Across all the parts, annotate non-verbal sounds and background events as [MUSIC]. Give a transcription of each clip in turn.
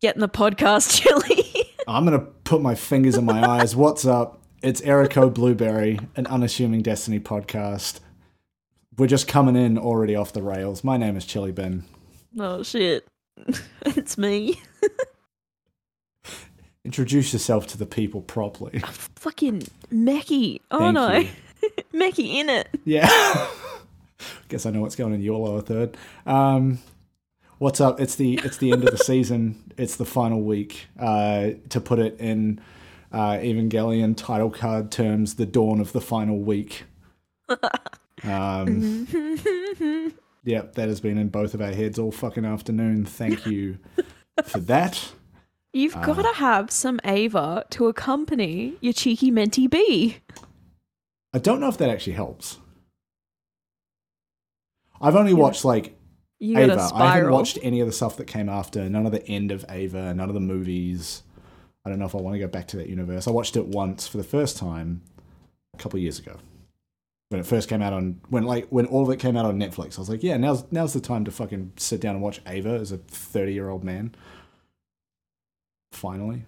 Getting the podcast [LAUGHS] chilly. I'm gonna put my fingers in my eyes. What's up? It's Erico Blueberry, an unassuming Destiny podcast. We're just coming in already off the rails. My name is chillybin. oh shit. [LAUGHS] it's me. Introduce yourself to the people properly. Fucking Meckii. Oh Thank no. [LAUGHS] Meckii in it. Yeah. Guess I know what's going on in your lower third. Um, what's up? It's the it's the end of the [LAUGHS] season. It's the final week. Uh, to put it in uh, Evangelion title card terms, the dawn of the final week. [LAUGHS] Um, [LAUGHS] yep, that has been in both of our heads all fucking afternoon. Thank you for that. You've Uh. got to have some Eva to accompany your cheeky mentee bee. I don't know if that actually helps. I've only watched like You got Eva. I haven't watched any of the stuff that came after. None of the end of Eva. None of the movies. I don't know if I want to go back to that universe. I watched it once for the first time a couple of years ago when it first came out on when like when all of it came out on Netflix. I was like, yeah, now's now's the time to fucking sit down and watch Eva as a thirty year old man. Finally,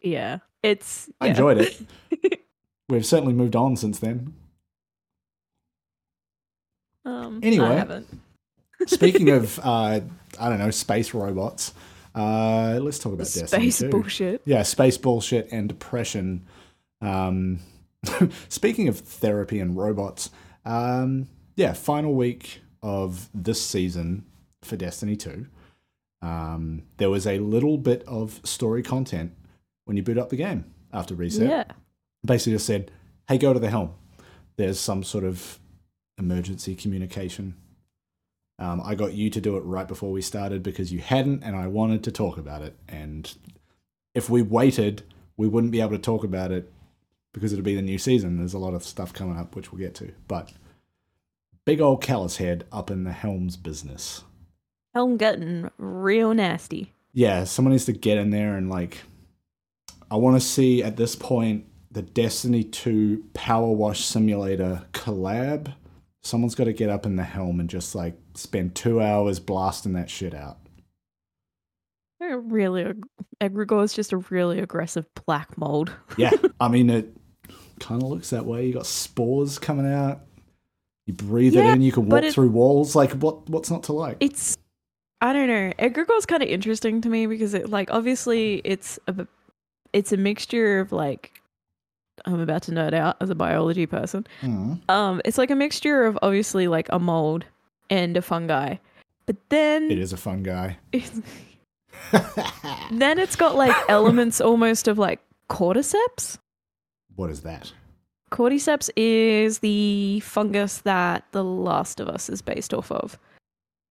Yeah. It's. I yeah. enjoyed it. [LAUGHS] We've certainly moved on since then. um, Anyway. Speaking of, uh, I don't know, space robots. Uh, let's talk about Destiny Space 2. bullshit. Yeah, space bullshit and depression. Um, [LAUGHS] speaking of therapy and robots, um, yeah, final week of this season for Destiny 2. Um, there was a little bit of story content when you boot up the game after reset. Yeah. Basically just said, hey, go to the helm. There's some sort of emergency communication. Um, I got you to do it right before we started because you hadn't, and I wanted to talk about it. And if we waited, we wouldn't be able to talk about it because it'll be the new season. There's a lot of stuff coming up, which we'll get to. But big old Calus head up in the helms business. Helm getting real nasty. Yeah, someone needs to get in there and like. I want to see at this point the Destiny 2 Power Wash Simulator collab. Someone's got to get up in the helm and just like spend two hours blasting that shit out. They're Really, Egregore is just a really aggressive black mold. [LAUGHS] Yeah, I mean, it kind of looks that way. You got spores coming out. You breathe Yeah, it in, you can walk it- through walls. Like, what? what's not to like? It's, I don't know. Egregore's kind of interesting to me because it, like, obviously, it's a, it's a mixture of like, I'm about to nerd out as a biology person. Mm. Um, it's like a mixture of obviously like a mold and a fungi, but then It is a fun guy. [LAUGHS] it's, then it's got like [LAUGHS] elements almost of like cordyceps. what is that? Cordyceps is the fungus that The Last of Us is based off of.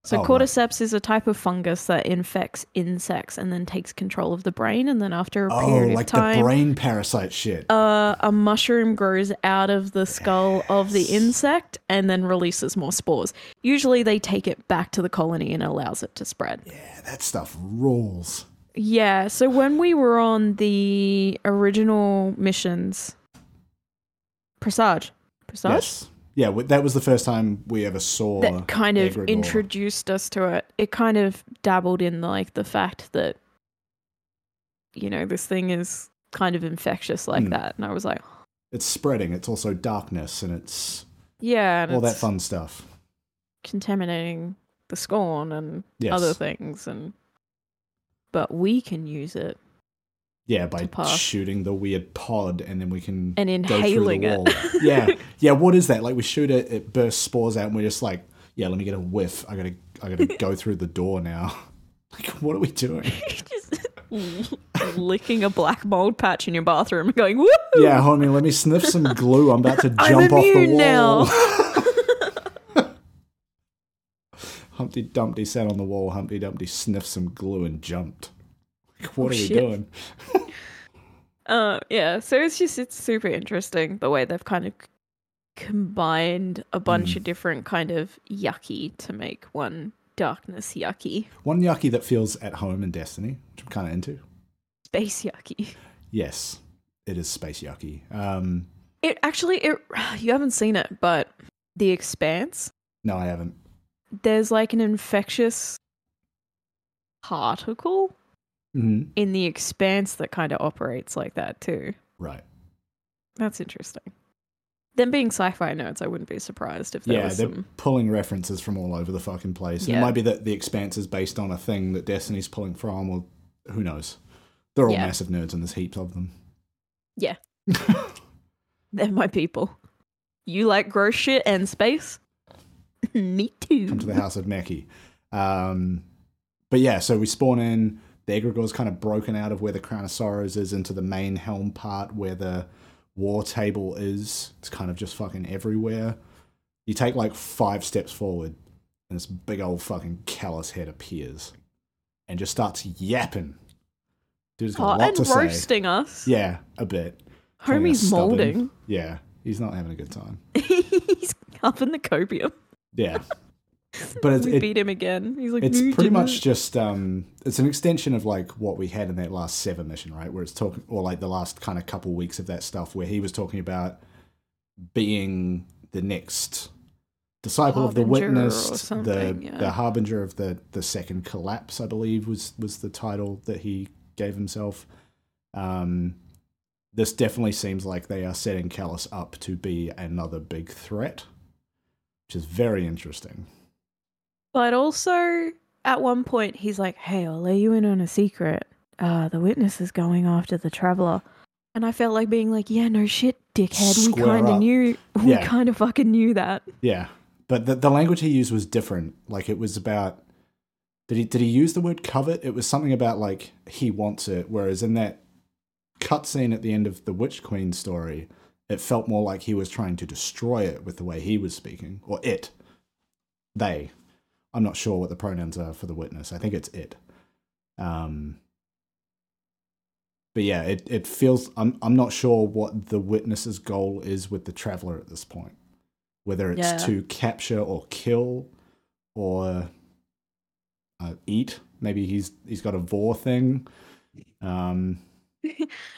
So Oh, right. cordyceps is a type of fungus that infects insects and then takes control of the brain, and then after a Oh, period like of time, the brain parasite shit. uh, a mushroom grows out of the skull of the insect and then releases more spores. Usually, they take it back to the colony and allows it to spread. yeah, that stuff rules. Yeah. So when we were on the original missions, Presage, Presage, Yes. Yeah, that was the first time we ever saw that kind of introduced us to it. It kind of dabbled in like the fact that you know this thing is kind of infectious like Hmm. that, and I was like, [GASPS] It's spreading. It's also darkness and it's yeah, and all that fun stuff. contaminating the scorn and Yes. other things, and but we can use it Yeah, by shooting the weird pod and then we can and inhaling it. yeah, [LAUGHS] yeah. What is that? Like we shoot it, it bursts spores out, and we're just like, yeah, let me get a whiff. I gotta, I gotta [LAUGHS] go through the door now. [LAUGHS] Like, what are we doing? just licking a black mold patch in your bathroom and going, woo! Yeah, homie, let me sniff some glue. I'm about to jump off the wall. now. Humpty Dumpty sat on the wall. Humpty Dumpty sniffed some glue and jumped. Like, what Oh, are we doing? [LAUGHS] Uh, yeah, so it's just it's super interesting the way they've kind of combined a bunch Mm. of different kind of yucky to make one darkness yucky, One yucky that feels at home in Destiny, which I'm kind of into. space yucky. Yes, it is space yucky. Um, It actually it [SIGHS] you haven't seen it, but the expanse no, I haven't. there's like an infectious particle Mhm. in the expanse that kind of operates like that too. Right. That's interesting. Them being sci-fi nerds, I wouldn't be surprised if there yeah, they're some. pulling references from all over the fucking place. Yeah. It might be that the expanse is based on a thing that Destiny's pulling from, or who knows. They're all Yeah. massive nerds and there's heaps of them. Yeah. [LAUGHS] They're my people. You like gross shit and space? [LAUGHS] Me too. Come to the house of Meckii. Um, but yeah, so we spawn in. The Egregore's kind of broken out of where the Crown of Sorrows is into the main helm part where the war table is. It's kind of just fucking everywhere. You take like five steps forward, and this big old fucking Calus head appears and just starts yapping. Dude's got Oh, a lot and to say. roasting us. Yeah, a bit. Homie's molding. Yeah, he's not having a good time. [LAUGHS] He's up in the copium. Yeah. [LAUGHS] But it's, we it, beat him again. He's like, it's pretty didn't." much just um it's an extension of like what we had in that last seven mission right where it's talking or like the last kind of couple weeks of that stuff where he was talking about being the next disciple of the witness the yeah. the harbinger of the the second collapse i believe was was the title that he gave himself um this definitely seems like they are setting Calus up to be another big threat which is very interesting But also, at one point, he's like, "Hey, I'll let you in on a secret. Uh, the witness is going after the traveler." And I felt like being like, "Yeah, no shit, dickhead. we Square kind of up. knew. We Yeah. kind of fucking knew that." Yeah, but the the language he used was different. Like it was about did he did he use the word covet? It was something about like he wants it. Whereas in that cutscene at the end of the Witch Queen story, it felt more like he was trying to destroy it with the way he was speaking, or it, they. I'm not sure what the pronouns are for the witness. I think it's it. Um, but yeah, it, it feels I'm I'm not sure what the witness's goal is with the traveler at this point. Whether it's Yeah. to capture or kill or uh, eat. Maybe he's he's got a vor thing. Um, [LAUGHS]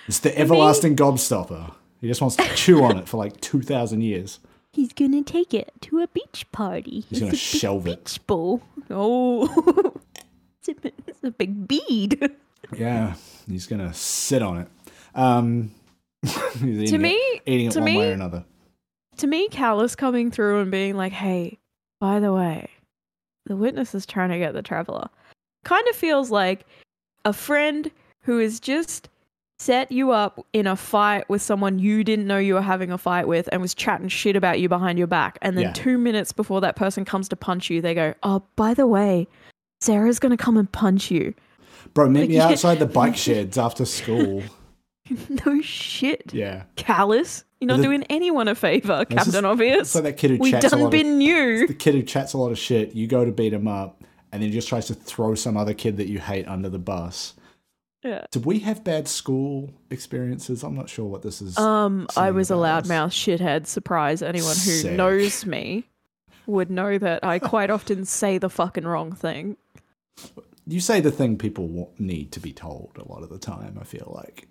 it's the everlasting gobstopper. He just wants to chew on it for like two thousand years. He's gonna take it to a beach party. He's gonna shelve it. beach ball. Oh, [LAUGHS] it's, a, it's a big bead. [LAUGHS] Yeah, he's gonna sit on it. Um, [LAUGHS] eating to it- me, eating it to one way me- or another. to me, Calus coming through and being like, "Hey, by the way, the witness is trying to get the traveler," kind of feels like a friend who is just set you up in a fight with someone you didn't know you were having a fight with and was chatting shit about you behind your back, and then Yeah. two minutes before that person comes to punch you, they go, "Oh, by the way." Sarah's gonna come and punch you. Bro, meet Like, me yeah. outside the [LAUGHS] bike sheds after school. [LAUGHS] no shit. Yeah. Calus. You're not The- doing anyone a favor, Captain Obvious. It's like that kid who we chats a done lot of, been you. the kid who chats a lot of shit. You go to beat him up, and then he just tries to throw some other kid that you hate under the bus. Yeah. Did we have bad school experiences? I'm not sure what this is. Um, I was a loudmouth shithead. Surprise! Anyone who Sick. knows me would know that I quite often say the fucking wrong thing. you say the thing people need to be told a lot of the time. I feel like.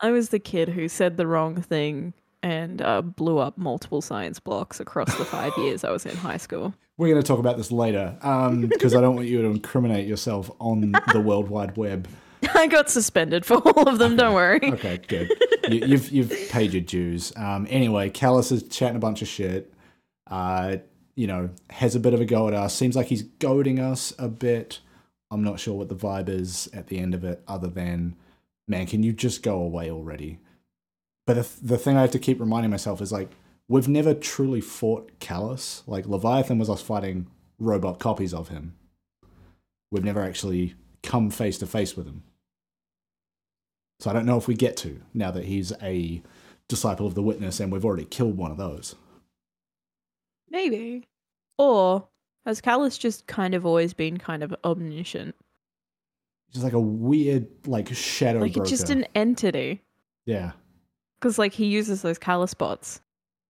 I was the kid who said the wrong thing and uh, blew up multiple science blocks across the five [LAUGHS] years I was in high school. We're going to talk about this later because I don't want you to incriminate yourself on the World Wide Web. [LAUGHS] I got suspended for all of them. Don't worry. Okay, good. you, you've you've paid your dues. Um, anyway, Calus is chatting a bunch of shit. Uh, you know, has a bit of a go at us. Seems like he's goading us a bit. I'm not sure what the vibe is at the end of it, other than, man, can you just go away already? But the, the thing I have to keep reminding myself is like, we've never truly fought Calus. Like, Leviathan was us fighting robot copies of him. We've never actually come face to face with him. So I don't know if we get to now that he's a disciple of the witness and we've already killed one of those. Maybe. Or has Calus just kind of always been kind of omniscient? Just like a weird, like shadow Like broker. it's just an entity. yeah, Because like he uses those Calus bots.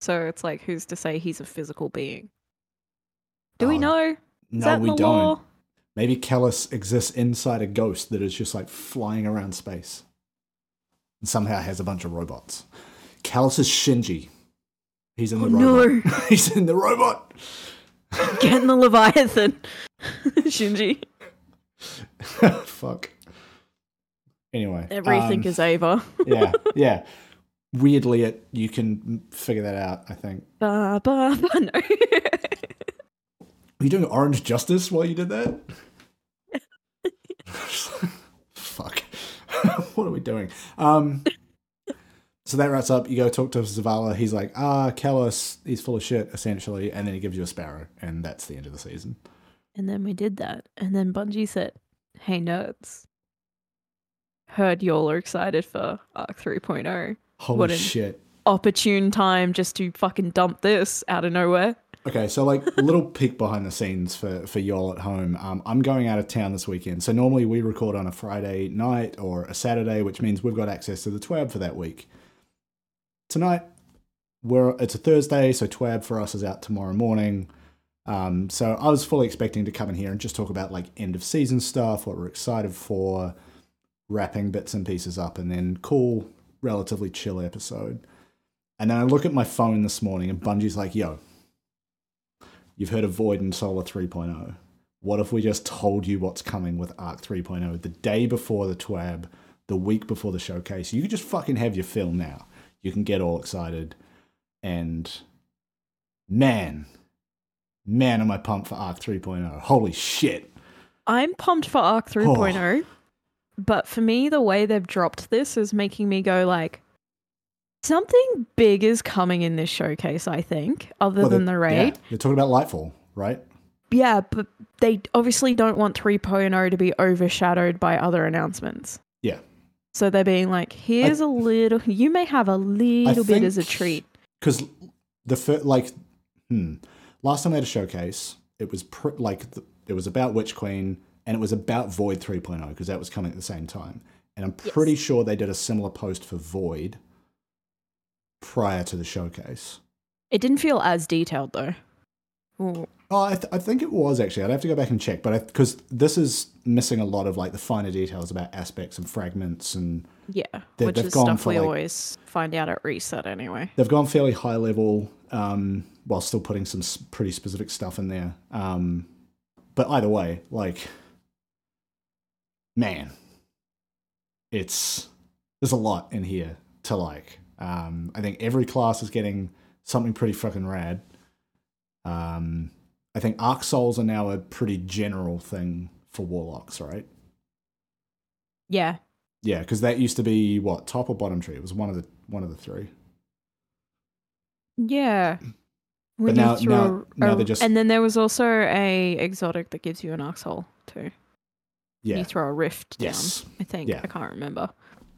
So it's like who's to say he's a physical being? Do we Oh, know? Is no, that in we the don't. law? Maybe Calus exists inside a ghost that is just like flying around space, and somehow has a bunch of robots. Calus is Shinji. He's in the Oh, robot. no. [LAUGHS] He's in the robot. [LAUGHS] Get in the Leviathan. [LAUGHS] Shinji. Fuck. Anyway, Everything um, is Eva. yeah, yeah. Weirdly, it you can figure that out. I think. ba, ba, ba, no. [LAUGHS] Were you doing Orange Justice while you did that? [LAUGHS] Fuck. [LAUGHS] what are we doing? Um, so that wraps up. You go talk to Zavala. He's like, ah, Calus, he's full of shit, essentially. And then he gives you a sparrow. And that's the end of the season. and then we did that. And then Bungie said, Hey, nerds. Heard y'all are excited for Arc 3.0. Holy What shit. Opportune time just to fucking dump this out of nowhere. Okay, so like a [LAUGHS] little peek behind the scenes for for y'all at home. Um, I'm going out of town this weekend, so normally we record on a Friday night or a Saturday, which means we've got access to the TWAB for that week. Tonight, we're it's a Thursday, so TWAB for us is out tomorrow morning. Um, so I was fully expecting to come in here and just talk about like end of season stuff, what we're excited for, wrapping bits and pieces up, and then cool, relatively chill episode. And then I look at my phone this morning, and Bungie's like, "Yo." You've heard of Void and Solar 3.0. What if we just told you what's coming with Arc 3.0 the day before the TWAB, the week before the showcase? You could just fucking have your fill now. You can get all excited. And man, man, am I pumped for Arc 3.0. Holy shit. I'm pumped for Arc 3.0, but for me, the way they've dropped this is making me go like, something big is coming in this showcase. I think, other Well, than the raid. Yeah, they're talking about Lightfall, right? Yeah. but they obviously don't want 3.0 to be overshadowed by other announcements. Yeah. So they're being like, here's a little. You may have a little bit as a treat. because the fir- like hmm last time they had a showcase it was pr- like th- it was about witch queen and it was about void 3.0 because that was coming at the same time and i'm Yes. pretty sure they did a similar post for void prior to the showcase It didn't feel as detailed though. Ooh. oh i, th- I think it was actually i'd have to go back and check but because this is missing a lot of like the finer details about aspects and fragments and Yeah, They- which they've is gone stuff we like- always find out at reset anyway. they've gone fairly high level um, while still putting some pretty specific stuff in there. Um, but either way, like, man, it's there's a lot in here to like. Um, I think every class is getting something pretty fucking rad. Um, I think arc souls are now a pretty general thing for warlocks, right? Yeah, Yeah, because that used to be what top or bottom tree. It was one of the one of the three. yeah. When now- now- now a- they're just- and then there was also a exotic that gives you an arc soul too. Yeah. You throw a rift Yes. down. I think Yeah. I can't remember.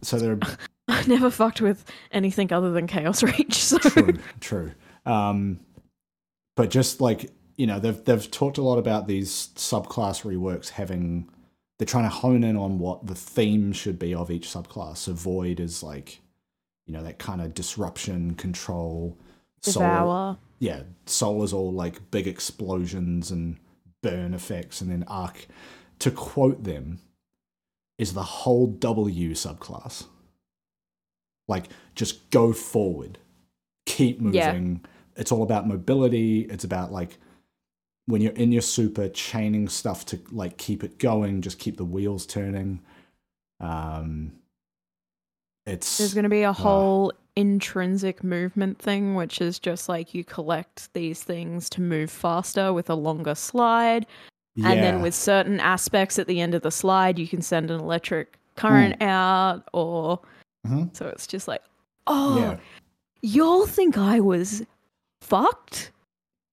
So they're [LAUGHS] I never fucked with anything other than Chaos Reach. So true, true. Um, but just like you know, they've they've talked a lot about these subclass reworks having. They're trying to hone in on what the theme should be of each subclass. So void is like, you know, that kind of disruption, control. Soul, devour. yeah, soul is all like big explosions and burn effects, and then arc. To quote them, is the whole W subclass. Like, just go forward, keep Yeah. moving. It's all about mobility. It's about like when you're in your super, chaining stuff to like keep it going, just keep the wheels turning. Um, it's There's going to be a whole intrinsic movement thing, which is just like you collect these things to move faster with a longer slide. And then with certain aspects at the end of the slide, you can send an electric current out, or Mhm. so it's just like, oh, yeah. y'all think I was fucked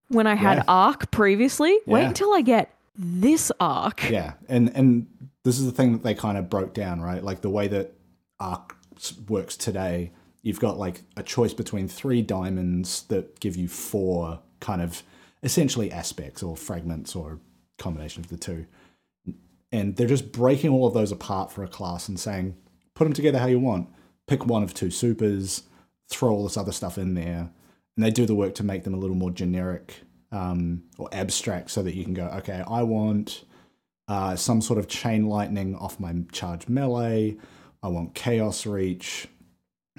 when I had Yeah. arc previously? Wait until I get this arc. Yeah, and and this is the thing that they kind of broke down, right? Like the way that Arc works today, you've got like a choice between three diamonds that give you four kind of essentially aspects or fragments or combination of the two. And they're just breaking all of those apart for a class and saying, put them together how you want. Pick one of two supers, throw all this other stuff in there, and they do the work to make them a little more generic um, or abstract so that you can go, okay, I want uh, some sort of chain lightning off my charge melee. I want chaos reach.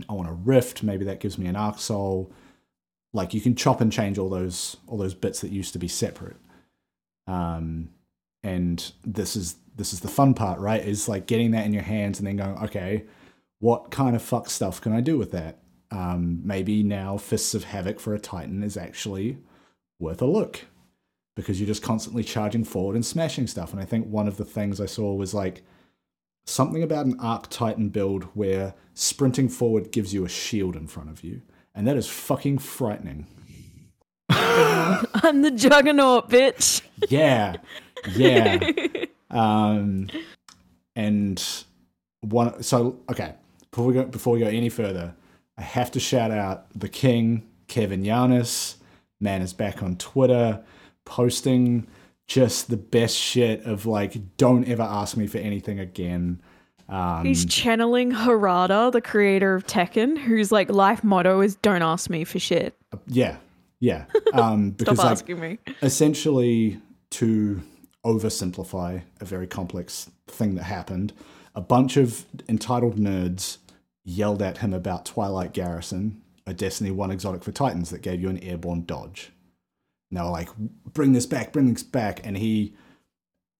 I want a rift. Maybe that gives me an arc soul. Like you can chop and change all those all those bits that used to be separate. Um, and this is this is the fun part, right? Is like getting that in your hands and then going, okay, what kind of fuck stuff can I do with that? Um, maybe now Fists of Havoc for a Titan is actually worth a look because you're just constantly charging forward and smashing stuff. And I think one of the things I saw was like something about an Arc Titan build where sprinting forward gives you a shield in front of you. And that is fucking frightening. [LAUGHS] I'm the juggernaut, bitch. Yeah. Yeah. [LAUGHS] um, and one, so, okay, before we, go, before we go any further, I have to shout out the king, Kevin Yanes. Man is back on Twitter posting just the best shit of like, don't ever ask me for anything again. Um, He's channeling Harada, the creator of Tekken, whose like life motto is "Don't ask me for shit." yeah, yeah. Um, [LAUGHS] Stop because like me. essentially to oversimplify a very complex thing that happened, a bunch of entitled nerds yelled at him about Twilight Garrison, a Destiny 1 exotic for Titans that gave you an airborne dodge. And they were like, bring this back, bring this back. And he,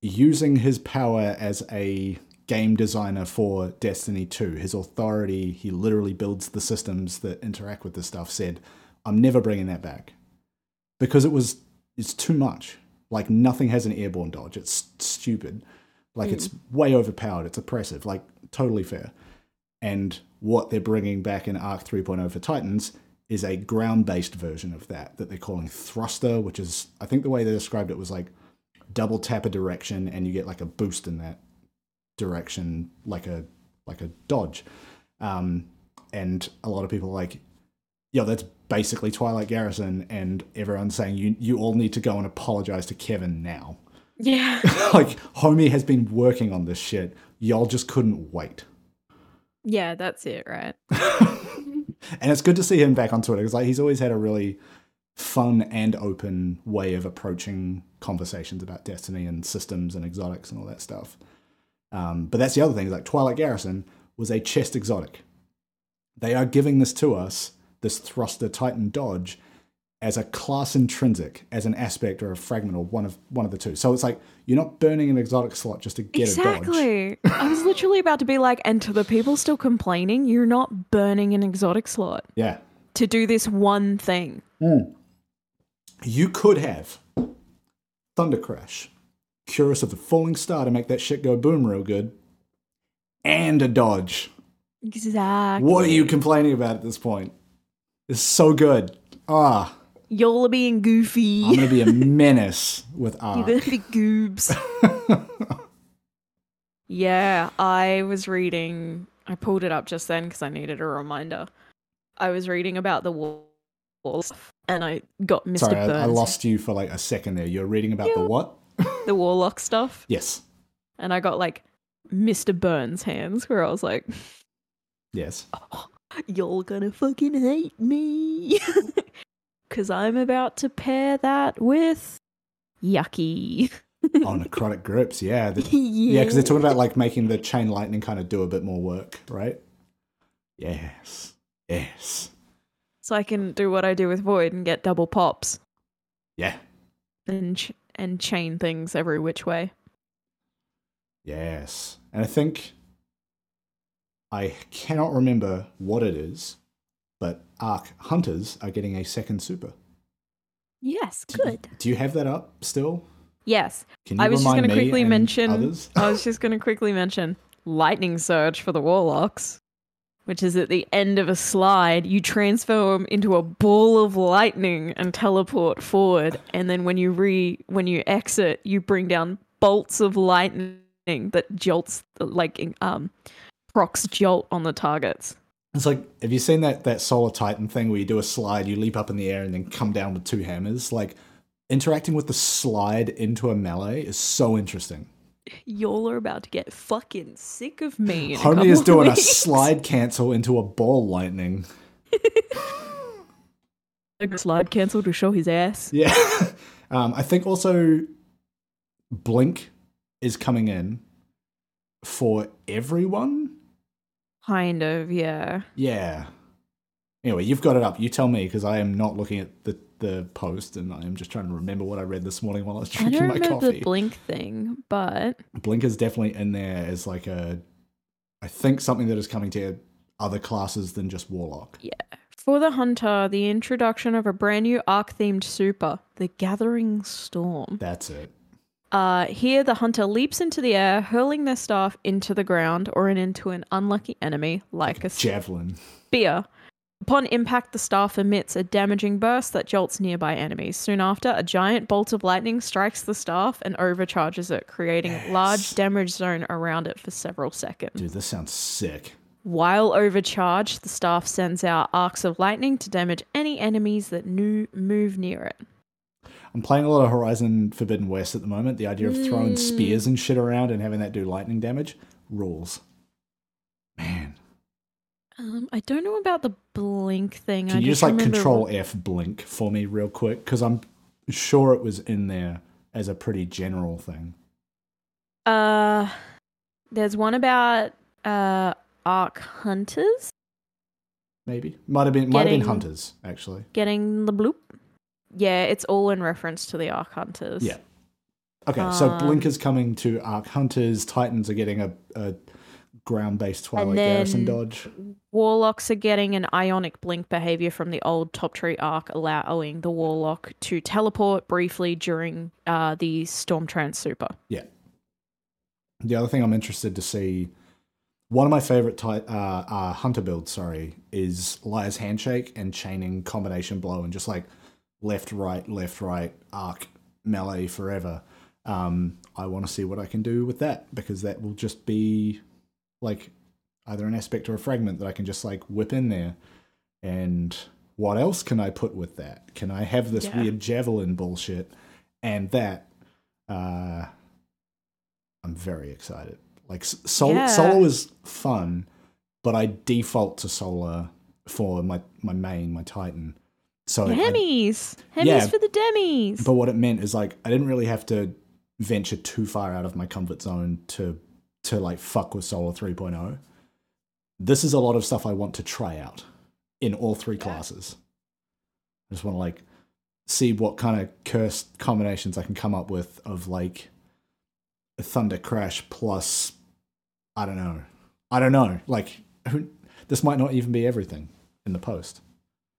using his power as a game designer for Destiny 2, his authority, he literally builds the systems that interact with this stuff, said, I'm never bringing that back. Because it was, it's too much. Like nothing has an airborne dodge. It's stupid. Like it's way overpowered. It's oppressive. Like totally fair. And what they're bringing back in Arc 3.0 for Titans is a ground based version of that that they're calling Thruster, which is, I think the way they described it was like double tap a direction and you get like a boost in that direction, like a like a dodge. Um, and a lot of people are like, yo, that's basically Twilight Garrison, and everyone's saying you you all need to go and apologize to Kevin now. Yeah. [LAUGHS] like, homie has been working on this shit. Y'all just couldn't wait. yeah, that's it, right? [LAUGHS] and it's good to see him back on Twitter because like he's always had a really fun and open way of approaching conversations about Destiny and systems and exotics and all that stuff. Um, but that's the other thing. is Like Twilight Garrison was a chest exotic. They are giving this to us, this thruster Titan dodge, as a class intrinsic, as an aspect or a fragment or one of one of the two. So it's like you're not burning an exotic slot just to get a dodge. Exactly. I was literally about to be like, and to the people still complaining, you're not burning an exotic slot Yeah. to do this one thing. Hmm. You could have Thunder Crash, Cuirass of the Falling Star to make that shit go boom real good, and a dodge. Exactly. What are you complaining about at this point? It's so good. Ah, Y'all are being goofy. I'm gonna be a [LAUGHS] menace with You're gonna be goobs. [LAUGHS] yeah, I was reading. I pulled it up just then because I needed a reminder. I was reading about the walls, and I got Mr. Sorry, I, Burns, I lost you for like a second there. You're reading about the what? [LAUGHS] the warlock stuff, Yes. and I got like Mr. Burns hands, where I was like, Yes. "You're gonna fucking hate me," [LAUGHS] because I'm about to pair that with yucky. [LAUGHS] oh, necrotic grips. Yeah. The- [LAUGHS] yeah, because they're talking about like making the chain lightning kind of do a bit more work, right? Yes. Yes. so I can do what I do with Void and get double pops. Yeah. and ch- and chain things every which way. Yes. And I think I cannot remember what it is, but Arc Hunters are getting a second super. Yes, Do- Do you have that up still? Yes, Can you I was just going to quickly mention. others? I was just going to quickly mention lightning surge for the warlocks, which is at the end of a slide. You transform into a ball of lightning and teleport forward, and then when you re when you exit, you bring down bolts of lightning that jolts like um procs jolt on the targets. It's like, have you seen that that Solar Titan thing where you do a slide, you leap up in the air, and then come down with two hammers? Like interacting with the slide into a melee is so interesting. Y'all are about to get fucking sick of me. Homie is doing a slide cancel into a ball lightning. [LAUGHS] Like, slide cancel to show his ass. Yeah. [LAUGHS] um, I think also Blink is coming in for everyone. Kind of, yeah. Yeah. Anyway, you've got it up. You tell me because I am not looking at the the post, and I am just trying to remember what I read this morning while I was drinking I drinking don't my remember coffee. the blink thing, but Blink is definitely in there as like a, I think something that is coming to other classes than just Warlock. Yeah. For the hunter, the introduction of a brand new arc themed super, the Gathering Storm. That's it. Uh, here, the hunter leaps into the air, hurling their staff into the ground or into an unlucky enemy, like a Javelin. spear. Upon impact, the staff emits a damaging burst that jolts nearby enemies. Soon after, a giant bolt of lightning strikes the staff and overcharges it, creating a large damage zone around it for several seconds. Dude, this sounds sick. While overcharged, the staff sends out arcs of lightning to damage any enemies that nu- move near it. I'm playing a lot of Horizon Forbidden West at the moment. The idea of throwing spears and shit around and having that do lightning damage rules. Man, Um, I don't know about the blink thing. can I you just like Control F blink for me real quick? Because I'm sure it was in there as a pretty general thing. Uh, there's one about uh arc hunters Maybe might have been might have been hunters actually. getting the bloop. Yeah, it's all in reference to the arc hunters. Yeah. Okay, so Um, Blink is coming to Arc Hunters. Titans are getting a, a ground-based Twilight Garrison dodge. Warlocks are getting an ionic blink behavior from the old Top Tree arc, allowing the Warlock to teleport briefly during uh, the Stormtrance Super. Yeah. The other thing I'm interested to see, one of my favorite ty- uh, uh, hunter builds, sorry, is Liar's Handshake and chaining combination blow and just like left, right, left, right, arc, melee forever. Um, I want to see what I can do with that because that will just be like either an aspect or a fragment that I can just like whip in there. And what else can I put with that? Can I have this Yeah. weird javelin bullshit and that? Uh, I'm very excited. Like sol- Yeah. solo is fun, but I default to solar for my my main, my Titan. So I- Hemis! Hemis Yeah. for the demis! but what it meant is like I didn't really have to venture too far out of my comfort zone to to like fuck with Solar 3.0. This is a lot of stuff I want to try out in all three classes. I just want to like see what kind of cursed combinations I can come up with of like a Thunder Crash plus I don't know. I don't know. Like this might not even be everything in the post.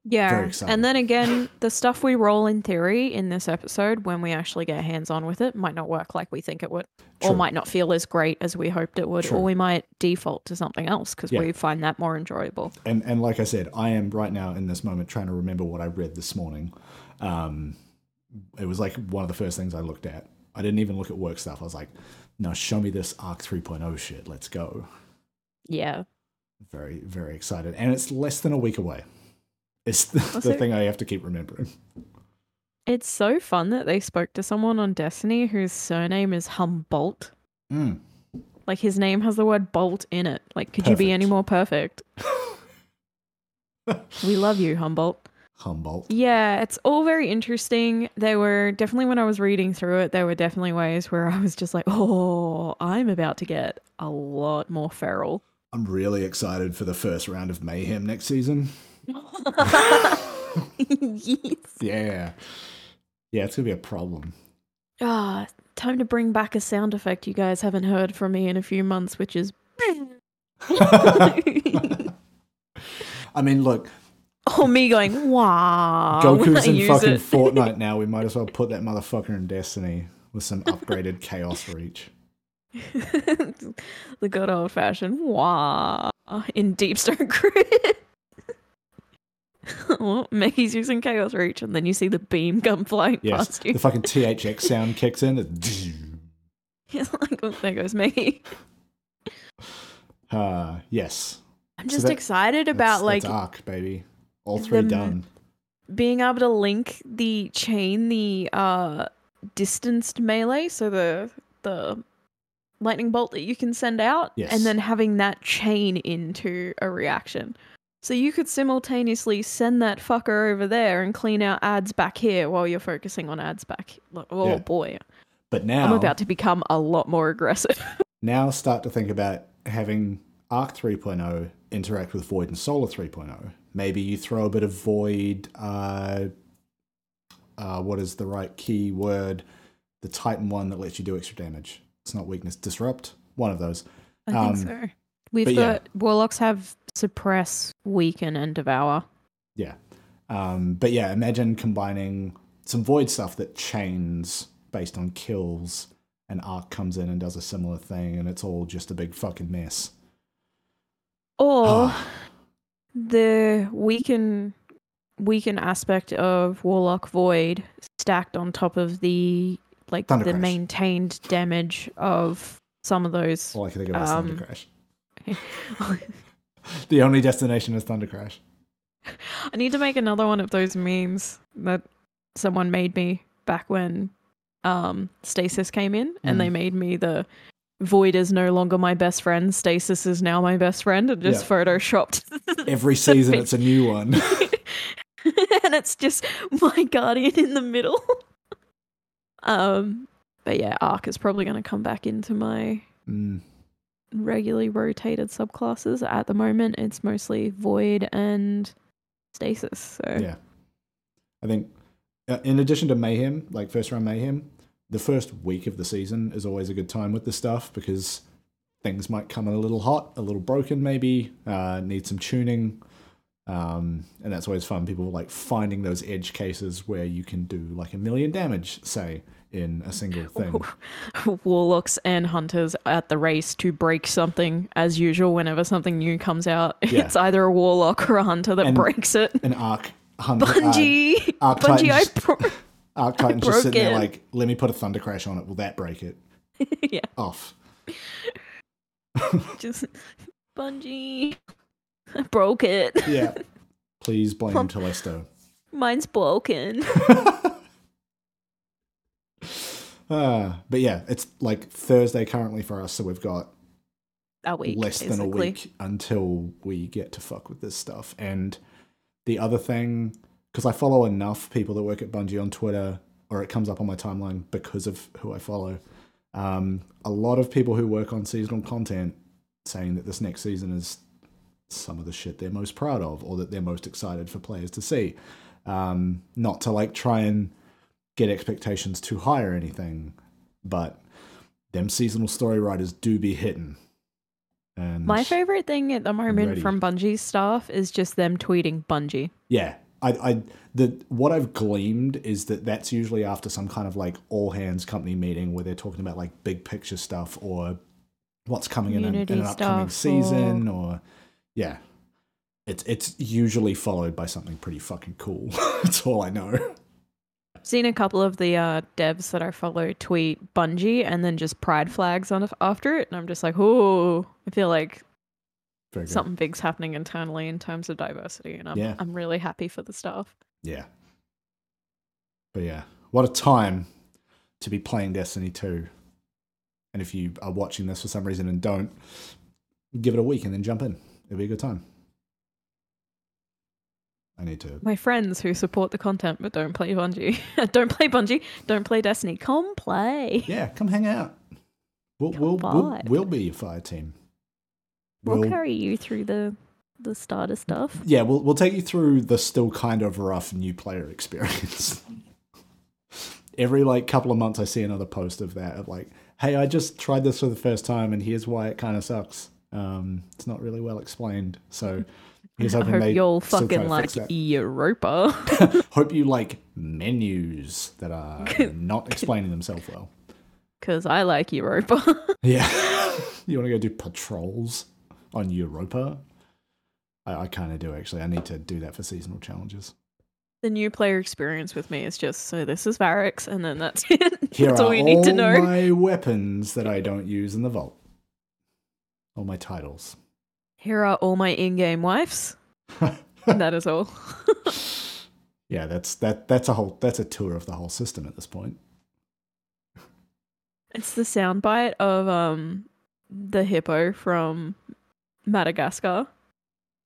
Yeah. And then again, the stuff we roll in theory in this episode, when we actually get hands on with it, might not work like we think it would, or might not feel as great as we hoped it would, True. or we might default to something else because Yeah. we find that more enjoyable. and and like I said, I am right now in this moment trying to remember what I read this morning. Um, it was like one of the first things I looked at. I didn't even look at work stuff. I was like, "No, show me this Arc 3.0 shit. Let's go." Yeah. Very very excited, and it's less than a week away. It's [LAUGHS] the, Was the thing I have to keep remembering. It's so fun that they spoke to someone on Destiny whose surname is Humboldt. Mm. Like his name has the word bolt in it. Like, could you be any more perfect? [LAUGHS] we love you, Humboldt. Humboldt. Yeah, it's all very interesting. There were definitely, when I was reading through it, there were definitely ways where I was just like, oh, I'm about to get a lot more feral. I'm really excited for the first round of Mayhem next season. Yes. [LAUGHS] [LAUGHS] Yeah, yeah, it's gonna be a problem. Ah, time to bring back a sound effect you guys haven't heard from me in a few months, which is. [LAUGHS] I mean, look, oh, me going, wow. Goku's in fucking it. Fortnite now. We might as well put that motherfucker in Destiny with some upgraded Chaos Reach. the good old fashioned wah in Deep Stone Crypt. [LAUGHS] well, Meckii's using Chaos Reach, and then you see the beam come flying Yes, past you. the fucking THX sound kicks in. It's It's like, oh, there goes Meckii. [LAUGHS] Uh, yes. I'm So just that- excited That's- about like that's Arc, baby. All three done. being able to link the chain, the uh distanced melee, so the the lightning bolt that you can send out, Yes. and then having that chain into a reaction. So you could simultaneously send that fucker over there and clean out ads back here while you're focusing on ads back. Like, oh Yeah. boy, But now, I'm about to become a lot more aggressive. [LAUGHS] now start to think about having Arc 3.0 interact with Void and Solar 3.0. Maybe you throw a bit of Void uh, uh, what is the right key word? The Titan one that lets you do extra damage. It's not weakness, disrupt. One of those. I Um, think so. We've but yeah. got warlocks have suppress, weaken, and devour. Yeah. Um, but yeah, imagine combining some void stuff that chains based on kills, and Arc comes in and does a similar thing, and it's all just a big fucking mess. Or the weaken weaken aspect of warlock void stacked on top of the like the Crash. maintained damage of some of those. All I can think of Um, Thunder Crash. [LAUGHS] [LAUGHS] The only destination is Thunder Crash. I need to make another one of those memes that someone made me back when um Stasis came in and they Mm. made me the Void is no longer my best friend, Stasis is now my best friend and just Yeah. photoshopped [LAUGHS] Every season, it's a new one. [LAUGHS] and it's just my guardian in the middle. um but yeah, Arc is probably gonna come back into my Mm, regularly rotated subclasses. At the moment it's mostly Void and Stasis. So yeah. I think, uh, in addition to Mayhem, like first round Mayhem, the first week of the season is always a good time with this stuff because things might come in a little hot, a little broken, maybe, uh, need some tuning. Um, and that's always fun. People like finding those edge cases where you can do like a million damage, say, in a single thing. [LAUGHS] warlocks and hunters at the race to break something as usual whenever something new comes out [LAUGHS] Yeah. it's either a warlock or a hunter that And- breaks it An arc hunter, uh, Arc Bungie, I pro- [LAUGHS] arc Titan's just sitting there like, let me put a thunder crash on it. Will that break it? yeah, Off. just Bungie, I broke it. Yeah. Please blame Telesto. Mine's broken. Uh, but yeah, it's like Thursday currently for us, so we've got A week, less than a week until we get to fuck with this stuff. And the other thing, because I follow enough people that work at Bungie on Twitter, or it comes up on my timeline because of who I follow. Um, a lot of people who work on seasonal content saying that this next season is some of the shit they're most proud of, or that they're most excited for players to see. Um, not to like try and get expectations too high or anything, but them seasonal story writers do be hitting. And My favorite thing at the moment from Bungie's staff is just them tweeting Bungie. Yeah, I, I, the what I've gleamed is that that's usually after some kind of like all hands company meeting where they're talking about like big picture stuff or what's coming in, an- in an upcoming season or yeah, it's it's usually followed by something pretty fucking cool. [LAUGHS] that's all I know. Seen a couple of the uh, devs that I follow tweet Bungie and then just pride flags on after it, and I'm just like, oh, I feel like something big's happening internally in terms of diversity, and I'm Yeah. I'm really happy for the staff. Yeah. But yeah, what a time to be playing Destiny 2. And if you are watching this for some reason and don't, give it a week and then jump in. It'll be a good time. I need to. My friends who support the content but don't play Bungie, [LAUGHS] don't play Bungie, don't play Destiny, come play. Yeah, come hang out. We'll, Come we'll, we'll, we'll be your fire team. We'll, We'll- carry you through the the starter stuff. Yeah, we'll, we'll take you through the still kind of rough new player experience. [LAUGHS] Every like couple of months, I see another post of that of like, "Hey, I just tried this for the first time, and here's why it kind of sucks. Um, it's not really well explained. So here's I hope you'll fucking like. Europa. [LAUGHS] [LAUGHS] Hope you like menus that are not explaining themselves well. [LAUGHS] Because I like Europa. Yeah, you want to go do patrols on Europa? I, I kind of do actually. I need to do that for seasonal challenges. the new player experience with me is just so this is Variks, and then that's it. Here that's all you need to know. my weapons that I don't use in the vault. All my titles. Here are all my in-game wives. [LAUGHS] that is all. [LAUGHS] yeah, that's that. That's a whole. That's a tour of the whole system at this point. It's the soundbite of um the hippo from Madagascar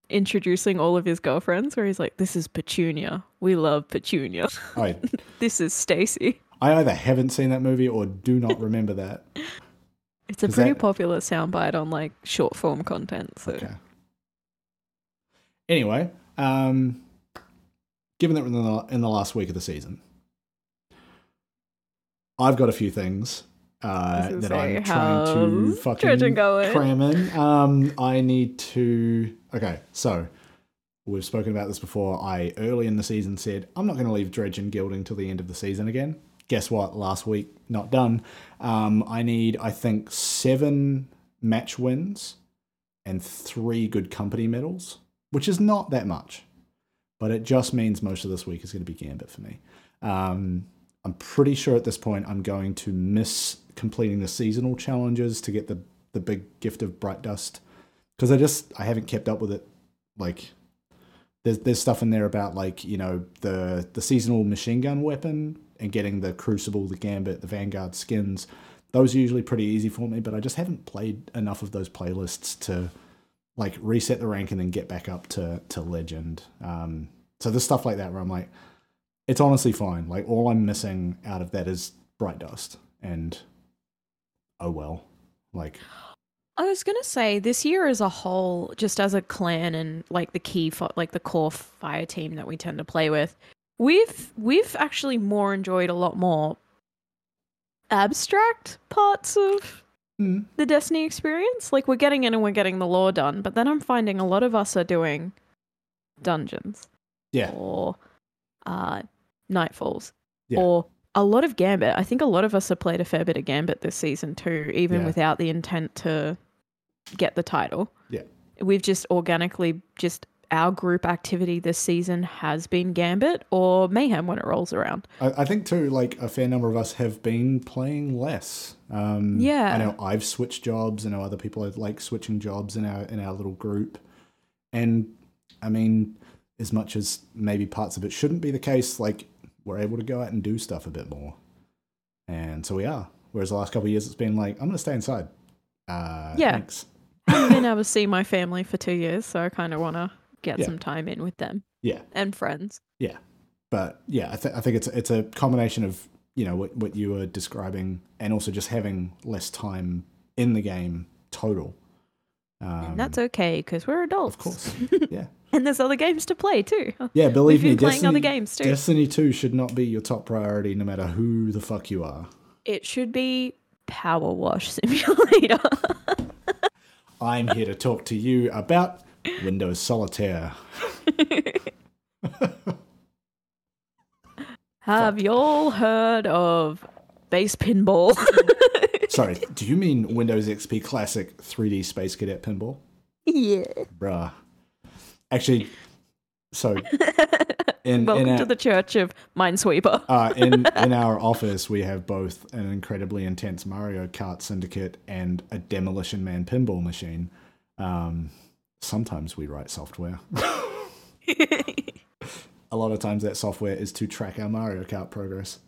introducing all of his girlfriends where he's like, This is Petunia. We love Petunia. I [LAUGHS] this is Stacy. I either haven't seen that movie or do not remember that. It's a pretty that- popular soundbite on like short form content. So Okay. Anyway, um, given that we're in the, in the last week of the season, I've got a few things uh, that I'm trying to fucking cram in. Um, I need to. Okay, so we've spoken about this before. I early in the season said I'm not going to leave Dredgen and Gilding till the end of the season again. Guess what? Last week, not done. Um, I need, I think, seven match wins and three good company medals, which is not that much, but it just means most of this week is going to be Gambit for me. Um, I'm pretty sure at this point I'm going to miss completing the seasonal challenges to get the the big gift of bright dust because I just I haven't kept up with it. Like there's there's stuff in there about like you know the the seasonal machine gun weapon and getting the crucible, the gambit, the vanguard skins. Those are usually pretty easy for me, but I just haven't played enough of those playlists to like reset the rank and then get back up to to legend. Um, so there's stuff like that where I'm like, it's honestly fine. Like all I'm missing out of that is bright dust, and oh well. Like I was gonna say this year as a whole, just as a clan and like the key for like the core fire team that we tend to play with, we've we've actually more enjoyed a lot more abstract parts of mm, the Destiny experience. Like we're getting in and we're getting the lore done, but then I'm finding a lot of us are doing dungeons yeah, or uh, nightfalls Yeah. or a lot of Gambit. I think a lot of us have played a fair bit of Gambit this season too, even Yeah. without the intent to get the title. Yeah. We've just organically just our group activity this season has been Gambit or Mayhem when it rolls around. I, I think too. Like a fair number of us have been playing less. Um, Yeah. I know I've switched jobs. I know other people are like switching jobs in our in our little group, and I mean, as much as maybe parts of it shouldn't be the case, like we're able to go out and do stuff a bit more, and so we are. Whereas the last couple of years, it's been like I'm going to stay inside. Uh, Yeah. Thanks. I haven't been [LAUGHS] able to see my family for two years, so I kind of want to get Yeah. some time in with them Yeah. and friends. Yeah. But yeah, I, th- I think it's it's a combination of you know what what you were describing, and also just having less time in the game total. Um, and that's okay because we're adults. of course, [LAUGHS] yeah, and there's other games to play too. yeah. Believe me, playing Destiny, other games too. Destiny Two should not be your top priority, no matter who the fuck you are. It should be Power Wash Simulator. [LAUGHS] I'm here to talk to you about Windows Solitaire. Have y'all heard of Base Pinball? [LAUGHS] Sorry, do you mean Windows XP Classic 3D Space Cadet Pinball? yeah. Bruh. Actually, so [LAUGHS] in Welcome in our, to the Church of Minesweeper. [LAUGHS] uh, in in our office, we have both an incredibly intense Mario Kart syndicate and a Demolition Man pinball machine. Um, sometimes we write software. [LAUGHS] [LAUGHS] a lot of times, that software is to track our Mario Kart progress.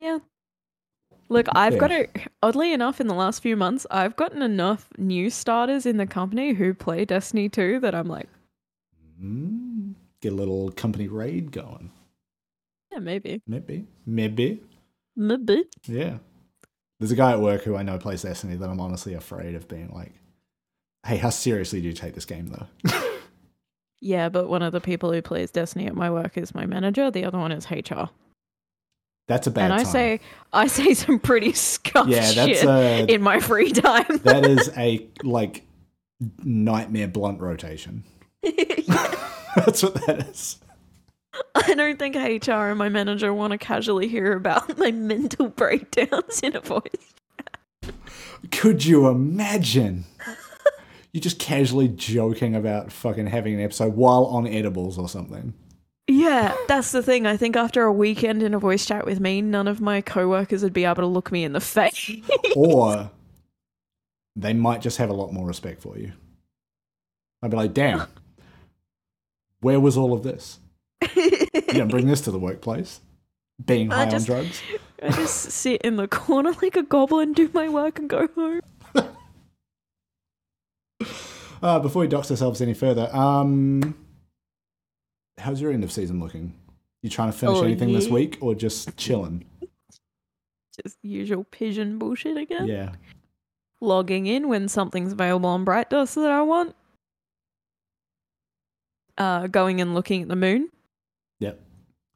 yeah. Look, I've Yeah. got a oddly enough in the last few months, I've gotten enough new starters in the company who play Destiny 2 that I'm like, Mm, get a little company raid going. yeah, maybe. Maybe, maybe, Maybe. yeah. There's a guy at work who I know plays Destiny that I'm honestly afraid of being like, "Hey, how seriously do you take this game, though?" [LAUGHS] Yeah, but one of the people who plays Destiny at my work is my manager, the other one is HR. That's a bad. and I time. say I say some pretty [LAUGHS] scuffed yeah, that's shit a in my free time. that [LAUGHS] is a like nightmare blunt rotation. That's what that is. I don't think HR and my manager want to casually hear about my mental breakdowns in a voice. Could you imagine? You just casually joking about fucking having an episode while on edibles or something. Yeah, that's the thing. I think after a weekend in a voice chat with me, none of my coworkers would be able to look me in the face. [LAUGHS] Or they might just have a lot more respect for you. I'd be like, damn, where was all of this? You don't bring this to the workplace? Being high on drugs? I just sit in the corner like a goblin, do my work, and go home. Uh, before we dox ourselves any further, um, how's your end of season looking? You trying to finish Oh, anything this week or just chilling? [LAUGHS] Just usual pigeon bullshit again. Yeah. Logging in when something's available on Bright Dust that I want. Uh, going and looking at the moon, Yep.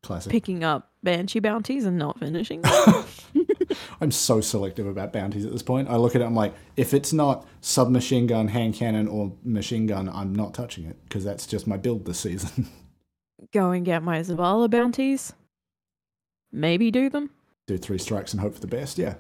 Classic. picking up banshee bounties and not finishing them. [LAUGHS] I'm so selective about bounties at this point. I look at it, I'm like, if it's not submachine gun, hand cannon, or machine gun, I'm not touching it because that's just my build this season. [LAUGHS] Go and get my Zavala bounties. Maybe do them. Do three strikes and hope for the best. Yeah.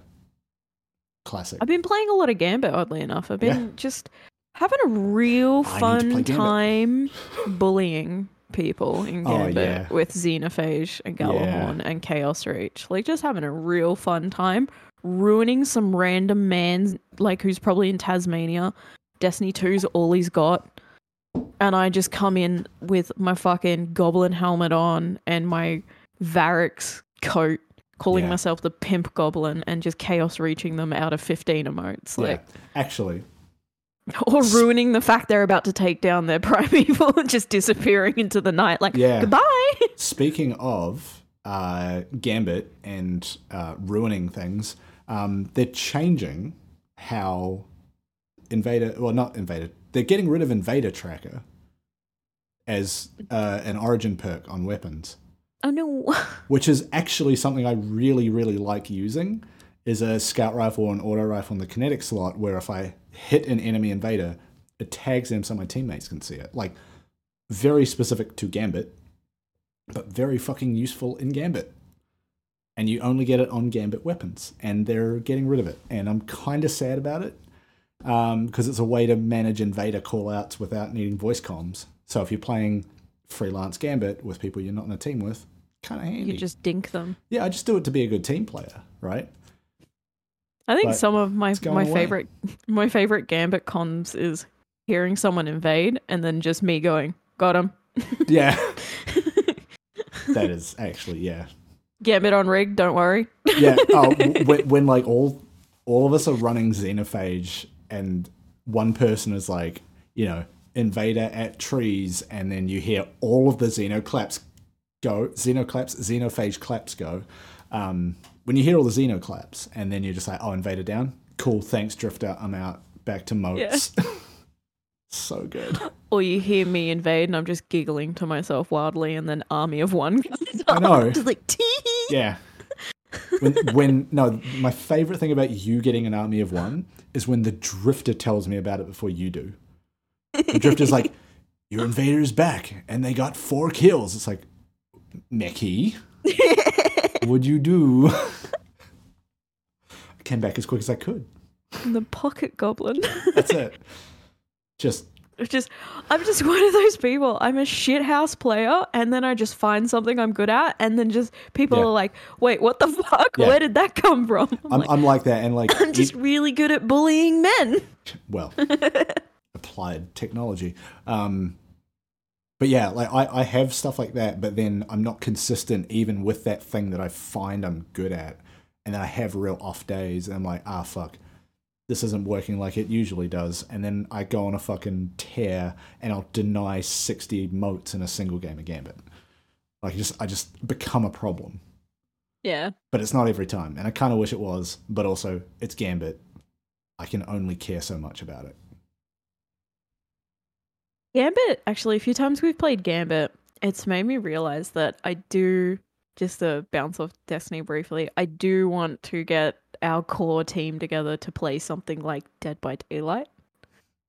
Classic. I've been playing a lot of Gambit, oddly enough. I've been Yeah. just having a real I need to play fun time [LAUGHS] bullying people in Oh, Gambit yeah. with Xenophage and Gjallarhorn and Chaos Reach. Like just having a real fun time, ruining some random man like who's probably in Tasmania. Destiny 2's all he's got. And I just come in with my fucking goblin helmet on and my Variks coat, calling Yeah. myself the pimp goblin and just chaos reaching them out of 15 emotes. Like yeah. Actually, [LAUGHS] or ruining the fact they're about to take down their [LAUGHS] primeval and just disappearing into the night. Like, Yeah. goodbye. [LAUGHS] Speaking of uh, Gambit and uh, ruining things, um, they're changing how Invader, well, not Invader, they're getting rid of Invader Tracker as uh, an origin perk on weapons, Oh no. which is actually something I really, really like using. Is a scout rifle or an auto rifle in the kinetic slot where if I hit an enemy invader, it tags them so my teammates can see it. Like, very specific to Gambit, but very fucking useful in Gambit. And you only get it on Gambit weapons, and they're getting rid of it. And I'm kind of sad about it um, because it's a way to manage invader callouts without needing voice comms. So if you're playing freelance Gambit with people you're not in a team with, kind of handy. you just dink them. yeah, I just do it to be a good team player, right? I think some of my my away. favorite my favorite gambit cons is hearing someone invade and then just me going, got him. [LAUGHS] Yeah, [LAUGHS] that is actually yeah, Gambit on rig, don't worry. yeah. [LAUGHS] Oh, when, when like all all of us are running Xenophage, and one person is like, you know, invader at trees, and then you hear all of the Xenoclaps go, Xenoclaps, Xenophage claps go. Um, when you hear all the Xenoclaps, and then you're just like, oh, invader down, cool, thanks, Drifter, I'm out, back to moats. [LAUGHS] so good. Or you hear me invade and I'm just giggling to myself wildly and then army of one comes I know. [LAUGHS] just like tee Yeah. When, when no, my favorite thing about you getting an army of one is when the drifter tells me about it before you do. The drifter's like, "Your invader is back, and they got four kills." It's like, Meckii, [LAUGHS] what'd you do? [LAUGHS] I came back as quick as I could. the pocket goblin. That's it. [LAUGHS] Just just I'm just [LAUGHS] one of those people. I'm a shithouse player and then I just find something I'm good at and then just people Yeah. are like, "Wait, what the fuck? Yeah. Where did that come from?" I'm, I'm, like, I'm like that, and like I'm just really good at bullying men. well applied technology um but yeah like I, I have stuff like that but then i'm not consistent even with that thing that i find i'm good at. And then i have real off days and i'm like ah fuck this isn't working like it usually does. And then i go on a fucking tear and i'll deny 60 motes in a single game of gambit. Like I just i just become a problem. Yeah. but it's not every time. And i kind of wish it was but also it's gambit. I can only care so much about it Gambit, actually, a few times we've played Gambit, it's made me realize that I do, just to bounce off Destiny briefly, I do want to get our core team together to play something like Dead by Daylight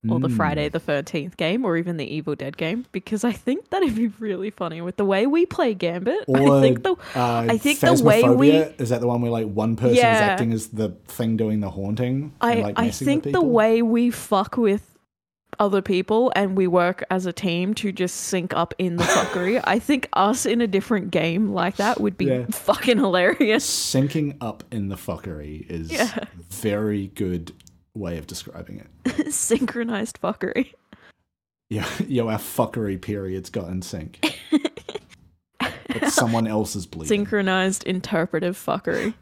or the Mm. Friday the 13th game or even the Evil Dead game because I think that'd be really funny with the way we play Gambit. [LAUGHS] Or I think the uh, I think the way we- is that the one where like one person is acting as the thing doing the haunting? I, and, like, I think the way we fuck with other people and we work as a team to just sync up in the fuckery, [LAUGHS] I think us in a different game like that would be Yeah. fucking hilarious. syncing up in the fuckery is Yeah. very good way of describing it. [LAUGHS] Synchronized fuckery. Yeah, [LAUGHS] yo, our fuckery periods got in sync. but someone else is bleeding. Synchronized interpretive fuckery.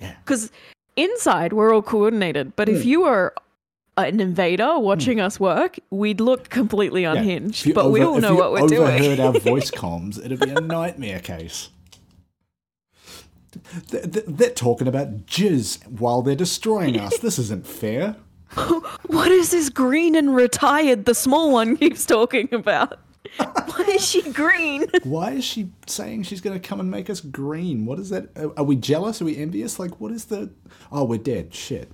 Yeah. Because inside we're all coordinated, but if Hmm. you were Uh, an invader watching hmm. us work, we'd look completely unhinged. if you But we all know what we're doing. overheard our [LAUGHS] voice comms, it'd be a nightmare case. Th- th- They're talking about jizz while they're destroying us. This isn't fair. [LAUGHS] what is this green and retired the small one keeps talking about? [LAUGHS] Why is she green? Why is she saying she's going to come and make us green? What is that? Are- Are we jealous? Are we envious? Like, what is the. Oh, we're dead. Shit.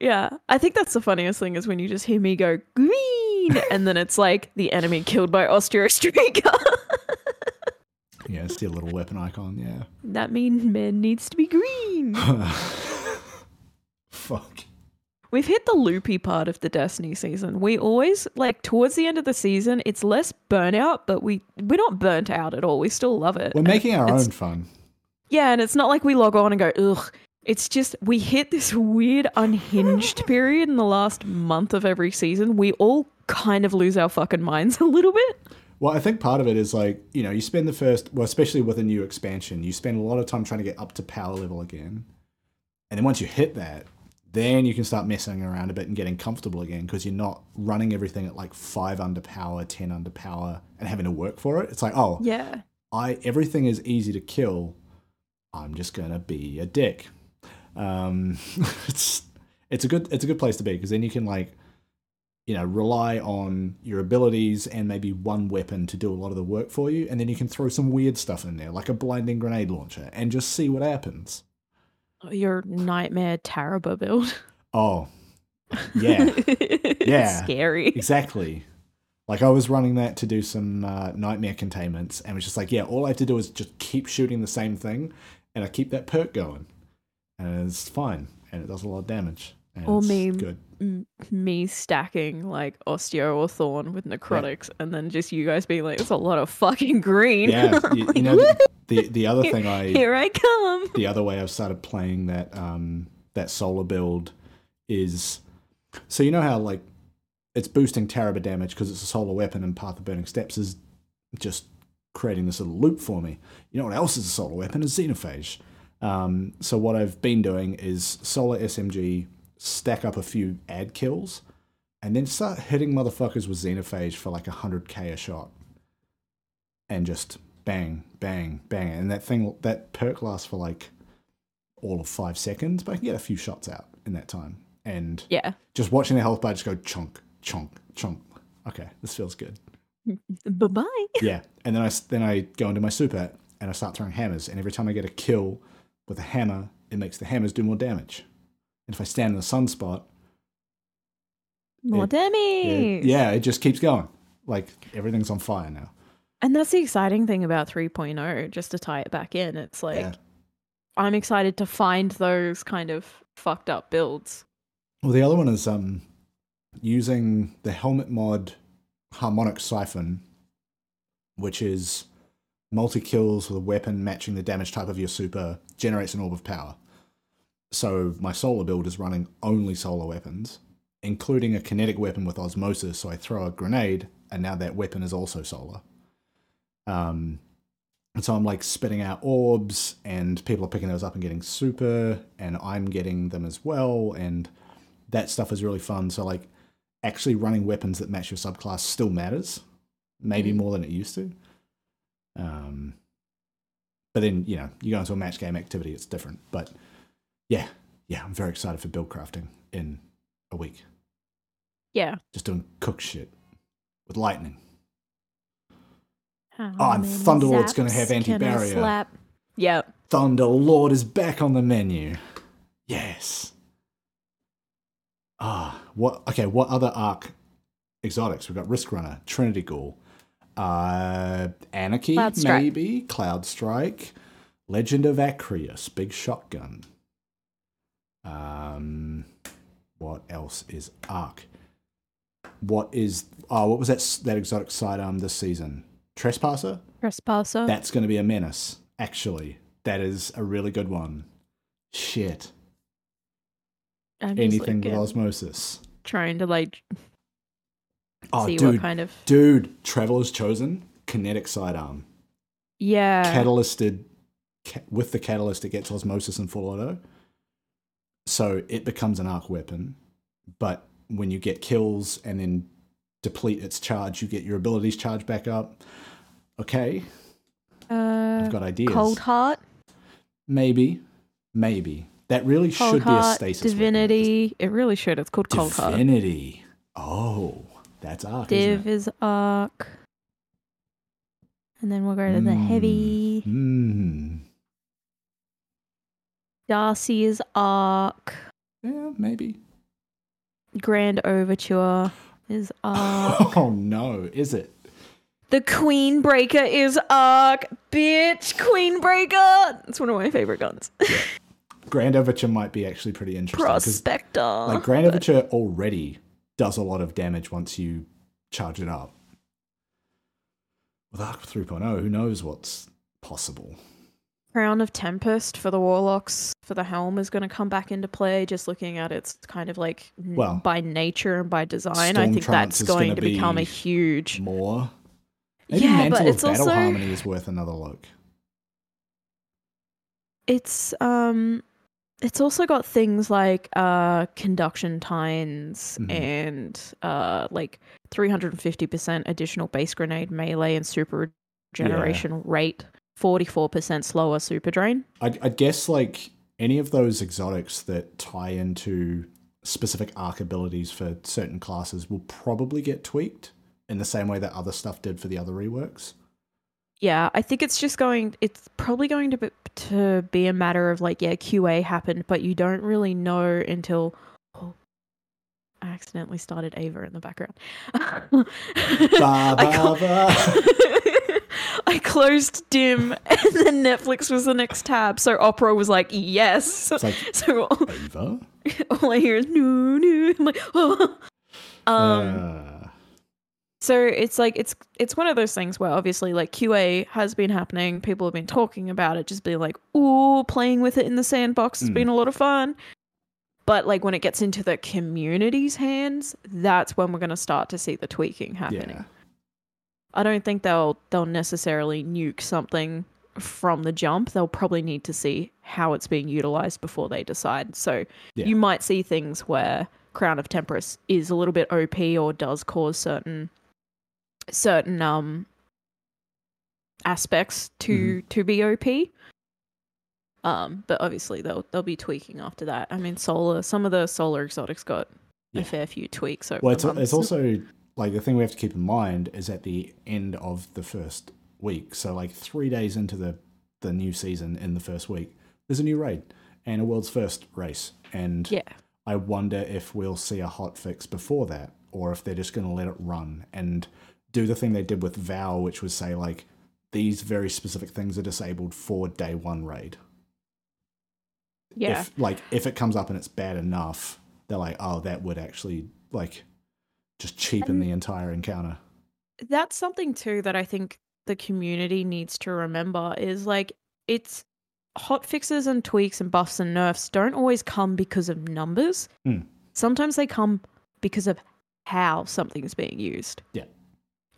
Yeah, I think that's the funniest thing is when you just hear me go green, [LAUGHS] and then it's like the enemy killed by Osteo Striga. [LAUGHS] Yeah, it's the little weapon icon. Yeah. that means man needs to be green. [LAUGHS] Fuck. We've hit the loopy part of the Destiny season. We always like towards the end of the season, it's less burnout, but we we're not burnt out at all. We still love it. We're making our it's- own fun. Yeah, and it's not like we log on and go, ugh. It's just we hit this weird unhinged [LAUGHS] period in the last month of every season. We all kind of lose our fucking minds [LAUGHS] a little bit. Well, I think part of it is like, you know, you spend the first, well, especially with a new expansion, you spend a lot of time trying to get up to power level again. And then once you hit that, then you can start messing around a bit and getting comfortable again because you're not running everything at like five under power, 10 under power, and having to work for it. It's like, oh, Yeah. I everything is easy to kill. I'm just gonna be a dick. Um, [LAUGHS] it's it's a good it's a good place to be because then you can like you know rely on your abilities and maybe one weapon to do a lot of the work for you, and then you can throw some weird stuff in there like a blinding grenade launcher and just see what happens. Your nightmare Tarrabah build. Oh, yeah, [LAUGHS] Yeah. Scary. exactly. Like I was running that to do some uh, nightmare containments, and it was just like, yeah, all I have to do is just keep shooting the same thing, and I keep that perk going, and it's fine, and it does a lot of damage. And Or me- good. M- Me stacking like osteo or thorn with necrotics, and then just you guys being like, "It's a lot of fucking green." Yeah, [LAUGHS] you, you know the, the the other thing I here I come. the other way I've started playing that um that solar build is so you know how like it's boosting Tarrabah damage because it's a solar weapon and Path of Burning Steps is just creating this little loop for me. You know what else is a solar weapon? Is Xenophage. Um, so what I've been doing is solar SMG, stack up a few ad kills, and then start hitting motherfuckers with Xenophage for like 100k a shot. And just bang, bang, bang. And that thing, that perk lasts for like all of five seconds, but I can get a few shots out in that time. And Yeah. just watching the health bar just go chunk, chunk, chunk. Okay, this feels good. [LAUGHS] Bye bye. Yeah, and then I then I go into my super and I start throwing hammers, and every time I get a kill with a hammer, it makes the hammers do more damage. And if I stand in a sunspot, More It- damage. it, yeah, it just keeps going. Like everything's on fire now. And that's the exciting thing about 3.0, just to tie it back in. It's like, yeah. I'm excited to find those kind of fucked up builds. Well, the other one is um using the helmet mod harmonic siphon, which is multi kills with a weapon matching the damage type of your super, generates an orb of power. So my solar build is running only solar weapons, including a kinetic weapon with osmosis. So I throw a grenade, and now that weapon is also solar. Um, and so I'm like spitting out orbs, and people are picking those up and getting super, and I'm getting them as well, and that stuff is really fun. So like actually running weapons that match your subclass still matters, maybe Mm. more than it used to. Um, but then you know you go into a match game activity, it's different. But yeah, yeah, I'm very excited for build crafting in a week. Yeah. Just doing cook shit with lightning. How Oh, and many Thunderlord's gonna have anti-barrier. slap? Yeah. Thunder Lord is back on the menu. Yes. Ah, what? Okay, what other arc exotics? We've got Risk Runner, Trinity Ghoul, uh, Anarchy, Cloud maybe Cloud Strike, Legend of Acrius, Big Shotgun. Um, what else is arc? What is? Oh, what was that? That exotic sidearm this season? Trespasser. Trespasser. That's going to be a menace. Actually, that is a really good one. Shit. I'm Anything like, with osmosis. trying to like Oh, see dude, what kind of dude, Traveler's Chosen, kinetic sidearm. yeah Catalysted, ca- with the catalyst, it gets osmosis and full auto. So it becomes an arc weapon. But when you get kills and then deplete its charge, you get your abilities charged back up. Okay, uh, I've got ideas. cold heart, Maybe, maybe. That really cold should be a heart, stasis. weapon. divinity. It really should. It's called cold heart. Divinity. Oh, that's arc. isn't Div is arc. and then we'll go to the heavy Mm. Darcy's arc, Yeah, maybe. Grand Overture is arc. [LAUGHS] Oh no, is it? the Queen Breaker is arc, bitch. Queen Breaker. It's one of my favorite guns. Grand Overture might be actually pretty interesting because Prospector. like Grand Overture already does a lot of damage once you charge it up. With Arc 3.0, who knows what's possible? Crown of Tempest for the Warlocks for the helm is going to come back into play. Just looking at its kind of like Well, by nature and by design, I think Trance that's going to become a huge. More. Maybe Yeah, Mantle but it's Battle also Harmony is worth another look. it's um, it's also got things like uh conduction tines Mhm. and uh like 350% additional base grenade melee and super regeneration rate, 44% slower super drain. I'd, I'd guess like any of those exotics that tie into specific arc abilities for certain classes will probably get tweaked in the same way that other stuff did for the other reworks. Yeah, I think it's just going. It's probably going to be, to be a matter of like, yeah, QA happened, but you don't really know until. Oh, I accidentally started Ava in the background. [LAUGHS] Ba, I, [LAUGHS] I closed Dim, [LAUGHS] and then Netflix was the next tab. So Opera was like, yes. It's like So all, Ava. all I hear is no, no. I'm like, oh. Um, Uh, so it's like it's it's one of those things where obviously like QA has been happening, people have been talking about it, just being like, "Ooh, playing with it in the sandbox has Mm. been a lot of fun." But like when it gets into the community's hands, that's when we're going to start to see the tweaking happening. yeah. I don't think they'll they'll necessarily nuke something from the jump. They'll probably need to see how it's being utilized before they decide. So Yeah. you might see things where Crown of Temperance is a little bit OP or does cause certain certain um aspects to Mm-hmm. to be OP. Um, but obviously they'll they'll be tweaking after that. I mean, solar some of the solar exotics got Yeah. a fair few tweaks over Well, it's, it's also like the thing we have to keep in mind is at the end of the first week. So, like three days into the, the new season in the first week, there's a new raid and a world's first race. And yeah. I wonder if we'll see a hot fix before that or if they're just going to let it run and do the thing they did with Vow, which was say, like, these very specific things are disabled for day one raid. Yeah. If, like, if it comes up and it's bad enough, they're like, oh, that would actually, like, just cheapen And- the entire encounter. that's something too that I think the community needs to remember is like it's hot fixes and tweaks and buffs and nerfs don't always come because of numbers. Hmm. Sometimes they come because of how something's being used. Yeah.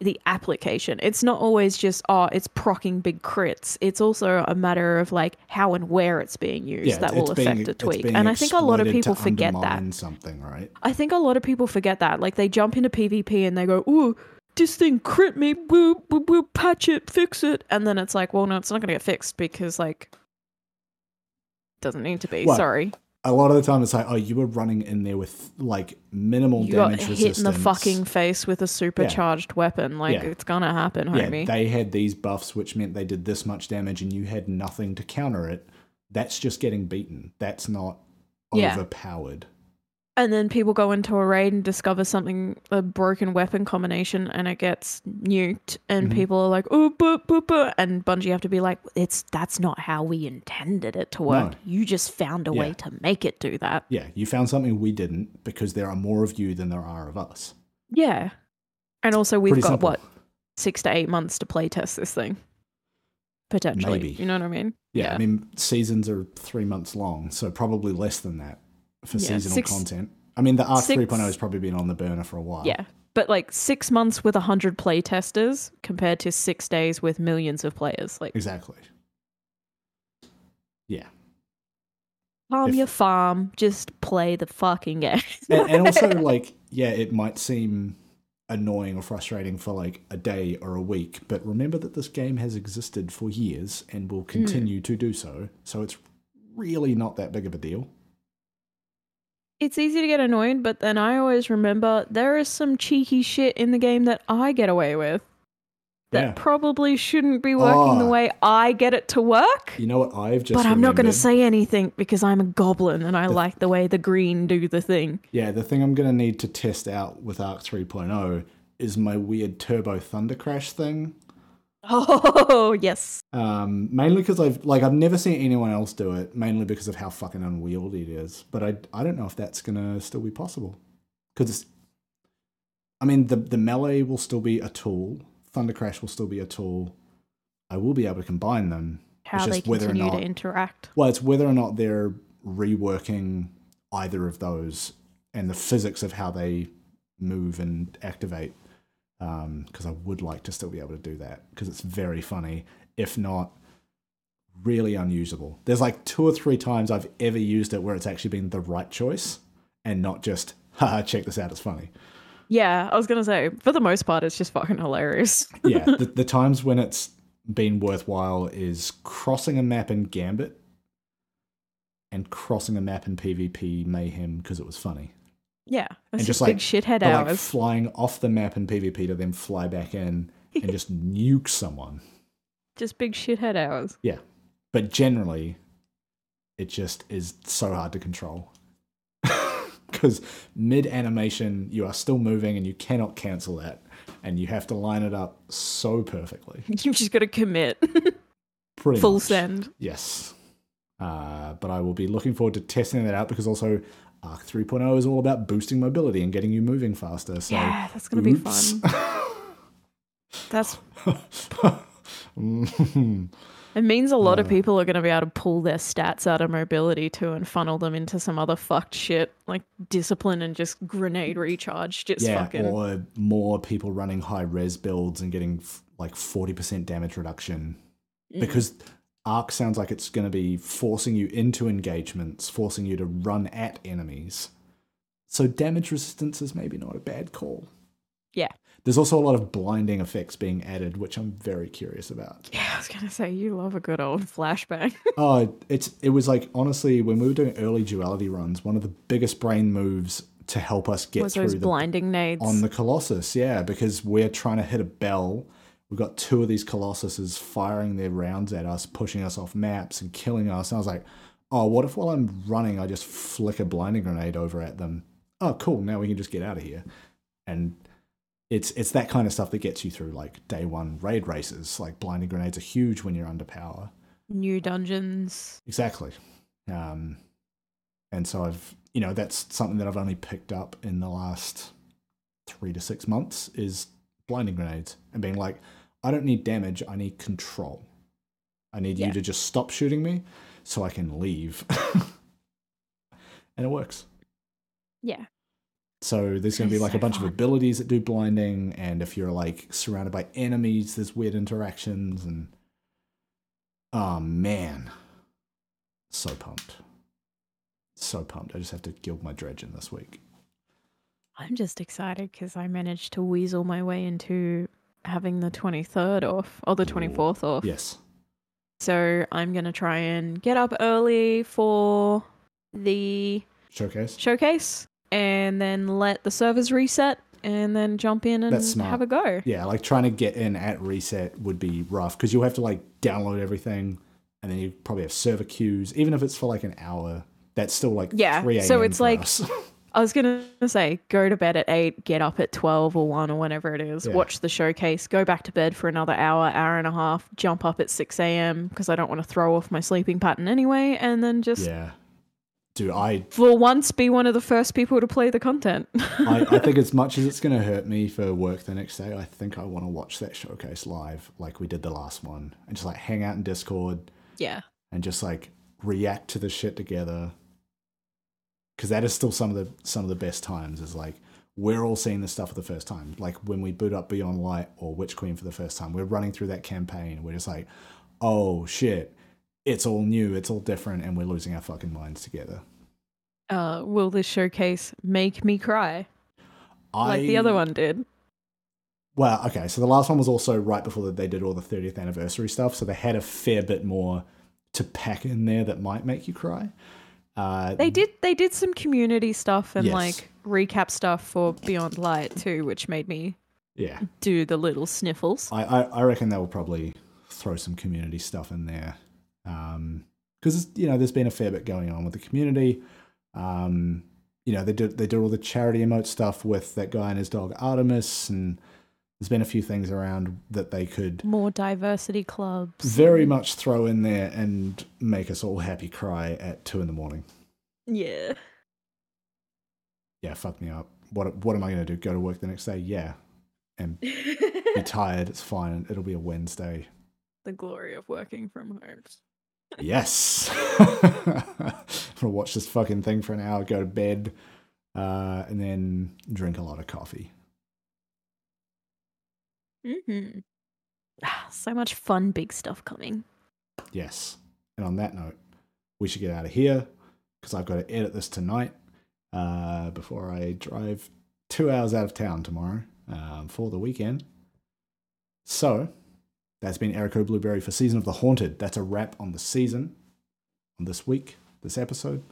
The application. It's not always just, oh, it's procking big crits. It's also a matter of like how and where it's being used that will it's being- affect a tweak. And I think a lot of people forget that. something, right? I think a lot of people forget that. Like they jump into PvP and they go, "Ooh, this thing crit me. Woo, woo, woo, patch it, fix it." And then it's like, "Well, no, it's not going to get fixed because like it doesn't need to be." Well, Sorry. A lot of the time, it's like, oh, you were running in there with like minimal damage. You got hit resistance. in the fucking face with a supercharged weapon. Like Yeah. it's to happen, yeah, they had these buffs, which meant they did this much damage, and you had nothing to counter it. That's just getting beaten. That's not Yeah. overpowered. And then people go into a raid and discover something a broken weapon combination and it gets nuked and Mhm. people are like oh but but but and bungie have to be like it's that's not how we intended it to work No. you just found a Yeah. way to make it do that Yeah, you found something we didn't because there are more of you than there are of us. yeah and also we've Pretty got simple. what six to eight months to play test this thing potentially Maybe. you know what i mean Yeah, I mean, seasons are three months long, so probably less than that for Yeah, seasonal six- content. I mean, the Arc six- 3.0 has probably been on the burner for a while. yeah but like six months with a hundred play testers compared to six days with millions of players like Exactly. Yeah. Farm If- your farm, just play the fucking game. and, and [LAUGHS] also like yeah it might seem annoying or frustrating for like a day or a week but remember that this game has existed for years and will mm. continue to do so so it's really not that big of a deal it's easy to get annoyed, but then I always remember there is some cheeky shit in the game that I get away with. that Yeah. probably shouldn't be working the Oh. way I get it to work. You know what I've just But I'm not going to say anything because I'm a goblin and I like the way the green do the thing. Yeah, the thing I'm going to need to test out with Arc 3.0 is my weird turbo thunder crash thing. Oh, yes. Um, mainly because I've like I've never seen anyone else do it. Mainly because of how fucking unwieldy it is. But I I don't know if that's gonna still be possible. Because I mean the the melee will still be a tool. Thunder crash will still be a tool. I will be able to combine them. How It's they just whether or continue to interact. Well, it's whether or not they're reworking either of those and the physics of how they move and activate. Um, because I would like to still be able to do that because it's very funny, if not really unusable. There's like two or three times I've ever used it where it's actually been the right choice and not just, [LAUGHS] haha, check this out, it's funny. Yeah, I was going to say, for the most part, it's just fucking hilarious. yeah, [LAUGHS] the, the times when it's been worthwhile is crossing a map in Gambit and crossing a map in PvP Mayhem because it was funny. Yeah, And just just big shithead But like hours. flying off the map in PvP to then fly back in and [LAUGHS] just nuke someone. just big shithead hours. Yeah. But generally, it just is so hard to control. [LAUGHS] Because mid animation, you are still moving and you cannot cancel that. And you have to line it up so perfectly. [LAUGHS] You just got to commit. Pretty Full much. send. Yes. Uh, but I will be looking forward to testing that out because also Arc 3.0 is all about boosting mobility and getting you moving faster. So yeah, that's going to be fun. [LAUGHS] That's. [LAUGHS] It means a lot of Uh. people are going to be able to pull their stats out of mobility too and funnel them into some other fucked shit like discipline and just grenade recharge. Just yeah, fucking. or more people running high res builds and getting f- like 40% damage reduction Mm. because Arc sounds like it's going to be forcing you into engagements, forcing you to run at enemies. So damage resistance is maybe not a bad call. Yeah. There's also a lot of blinding effects being added, which I'm very curious about. Yeah, I was to say, you love a good old flashbang. [LAUGHS] Oh, it's it was like honestly when we were doing early duality runs, one of the biggest brain moves to help us get Was through those the blinding nades? on the Colossus, yeah, because we're trying to hit a bell. We've got two of these Colossuses firing their rounds at us, pushing us off maps and killing us. And I was like, oh, what if while I'm running, I just flick a blinding grenade over at them? Oh, cool. Now we can just get out of here. And it's it's that kind of stuff that gets you through like day one raid races. Like blinding grenades are huge when you're under power. New dungeons. Exactly. Um, and so I've, you know, that's something that I've only picked up in the last three to six months is blinding grenades and being like, I don't need damage, I need control. I need Yeah. you to just stop shooting me so I can leave. [LAUGHS] and it works. Yeah. So there's going to be like so a bunch fun. of abilities that do blinding, and if you're like surrounded by enemies, there's weird interactions, and oh man, so pumped, so pumped. I just have to gild my Dredgen this week. I'm just excited because I managed to weasel my way into having the 23rd off or the 24th off. Yes, So I'm going to try and get up early for the showcase. showcase and then let the servers reset and then jump in and That's smart. have a go. Yeah, like trying to get in at reset would be rough because you'll have to like download everything, and then you probably have server queues. Even if it's for like an hour, that's still like Yeah, 3 so it's like-. [LAUGHS] I was going to say go to bed at 8, get up at 12 or 1 or whenever it is, Yeah. watch the showcase, go back to bed for another hour, hour and a half, jump up at 6 a.m. because I don't want to throw off my sleeping pattern anyway, and then just yeah, dude, I for once be one of the first people to play the content. I, I [LAUGHS] think as much as it's going to hurt me for work the next day, I think I want to watch that showcase live, like we did the last one, and just like hang out in Discord yeah. and just like react to the shit together. Because that is still some of the some of the best times. Is like we're all seeing this stuff for the first time. Like when we boot up Beyond Light or Witch Queen for the first time, we're running through that campaign. We're just like, oh shit, it's all new, it's all different, and we're losing our fucking minds together. Uh, will this showcase make me cry like the other one did? Well, okay, so the last one was also right before they did all the 30th anniversary stuff, so they had a fair bit more to pack in there that might make you cry. Uh, They did they did some community stuff and Yes. like recap stuff for Beyond Light too, which made me Yeah. do the little sniffles. I, I, I reckon they'll probably throw some community stuff in there. Because, you know, there's been a fair bit going on with the community. Um, you know, they did they did all the charity emote stuff with that guy and his dog Artemis, and there's been a few things around that they could More diversity clubs. very much throw in there and make us all happy cry at two in the morning. Yeah. Yeah, fuck me up. What what am I gonna do? Go to work the next day? Yeah, and [LAUGHS] be tired. It's fine. It'll be a Wednesday. the glory of working from home. Yes. I'm [LAUGHS] gonna watch this fucking thing for an hour, go to bed, uh, and then drink a lot of coffee. Mm-hmm. So much fun, big stuff coming. Yes. And on that note, we should get out of here because I've got to edit this tonight uh, before I drive two hours out of town tomorrow um, for the weekend. So that's been Erico Blueberry for Season of the Haunted. That's a wrap on the season on this week, this episode.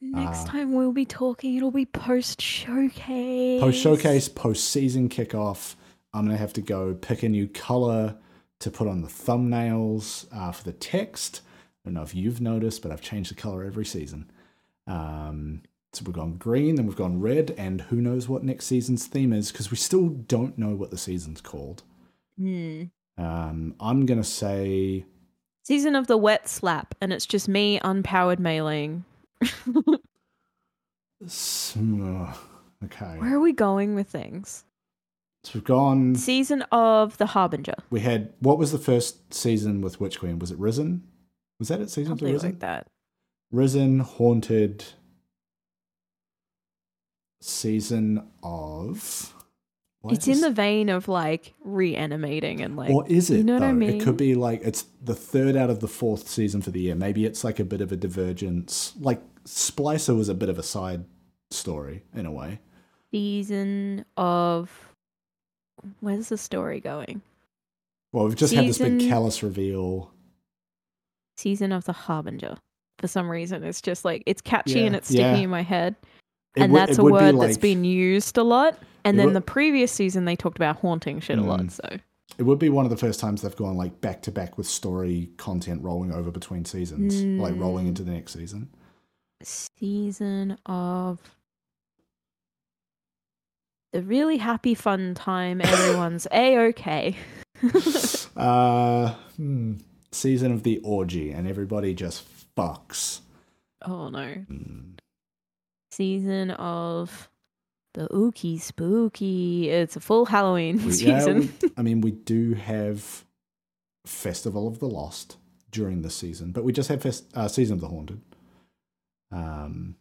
Next Uh, time we'll be talking, it'll be post showcase. Post showcase, post season kickoff. I'm going to have to go pick a new color to put on the thumbnails uh, for the text. I don't know if you've noticed, but I've changed the color every season. Um, so we've gone green, then we've gone red, and who knows what next season's theme is because we still don't know what the season's called. Hmm. Um, I'm going to say Season of the wet slap, and it's just me unpowered mailing. [LAUGHS] okay. Where are we going with things? So we've gone. Season of the Harbinger. We had what was the first season with Witch Queen? Was it Risen? Was that it? Season of Risen? like that. Risen, Haunted, season of. it's in the vein of like reanimating and like. Or is it? you know what I mean? It could be like it's the third out of the fourth season for the year. Maybe it's like a bit of a divergence. Like Splicer was a bit of a side story in a way. season of. Where's the story going? Well, we've just had this big Calus reveal. Season of the Harbinger. For some reason, it's just like it's catchy Yeah, and it's sticking yeah. in my head. It and would- that's a would be word that's been used a lot. And then would- the previous season, they talked about haunting shit a lot. Mm. So It would be one of the first times they've gone like back to back with story content rolling over between seasons, like rolling Mm. into the next season. season of the really happy fun time. Everyone's [LAUGHS] a okay. [LAUGHS] uh, hmm, season of the orgy, and everybody just fucks. oh no. Hmm. Season of the ooky spooky. It's a full Halloween We- yeah, season. we- [LAUGHS] I mean, we do have Festival of the Lost during this season, but we just have fest- uh, Season of the Haunted. Um,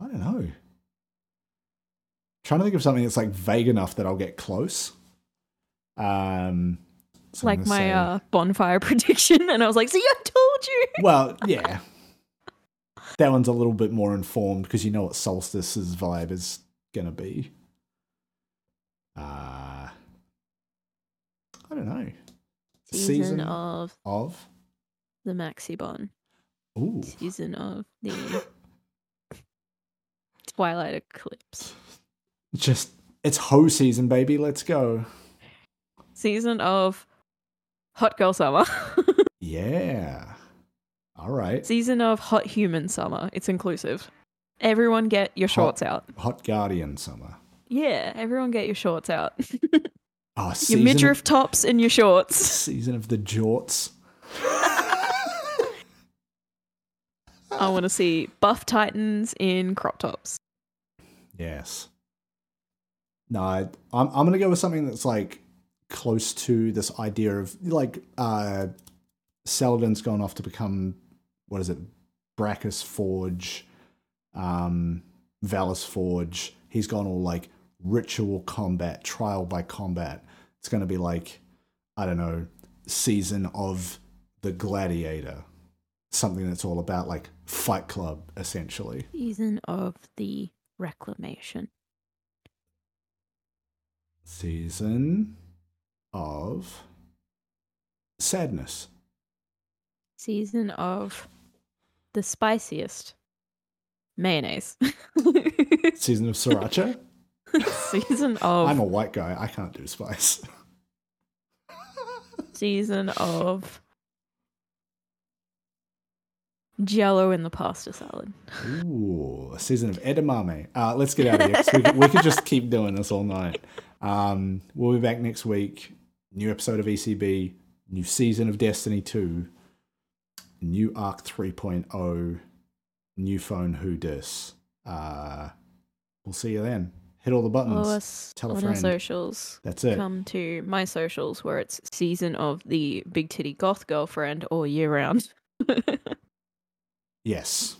I don't know. Trying to think of something that's like vague enough that I'll get close. Um, so like my say- uh, bonfire [LAUGHS] prediction, and I was like, "See, I told you." [LAUGHS] Well, yeah. That one's a little bit more informed because you know what Solstice's vibe is going to be. Uh, I don't know. Season, Season of Of? the Maxibon. Ooh. Season of the [LAUGHS] Twilight Eclipse. Just, it's hoe season, baby. Let's go. Season of Hot Girl Summer. [LAUGHS] Yeah. All right. Season of Hot Human Summer. It's inclusive. Everyone get your Hot- shorts out. Hot Guardian summer. Yeah, everyone get your shorts out. [LAUGHS] Oh, your midriff tops and your shorts. [LAUGHS] season of the jorts. I want to see buff titans in crop tops. Yes. No, I'm I'm gonna go with something that's like close to this idea of like uh Saladin's gone off to become what is it, Brachus Forge, um, Valus Forge. He's gone all like ritual combat, trial by combat. It's gonna be like, I don't know, season of the gladiator. Something that's all about like Fight Club, essentially. Season of the Reclamation. Season of sadness. Season of the spiciest mayonnaise. [LAUGHS] Season of sriracha. [LAUGHS] season of I'm a white guy. I can't do spice. [LAUGHS] season of Jello in the pasta salad. Ooh, a season of edamame. Uh, let's get out of here. We, we could just keep doing this all night. Um, we'll be back next week. New episode of ECB. New season of Destiny 2. New Arc 3.0. New phone Who Dis. Uh, we'll see you then. Hit all the buttons. Follow us Tell a on our socials. That's it. Come to my socials where it's season of the big titty goth girlfriend all year round. [LAUGHS] Yes.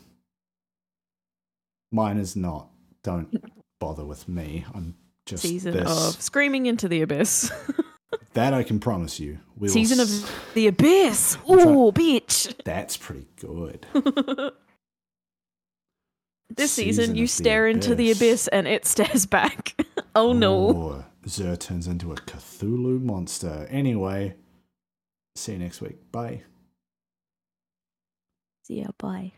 Mine is not. Don't bother with me. I'm just season this. of screaming into the abyss. [LAUGHS] That I can promise you. We season s- of the abyss. Oh, bitch. That's pretty good. [LAUGHS] this season, you of the stare into the abyss and it stares back. [LAUGHS] oh no. Zer turns into a Cthulhu monster. Anyway, see you next week. Bye. See ya. Bye.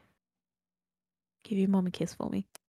Give your mom a kiss for me.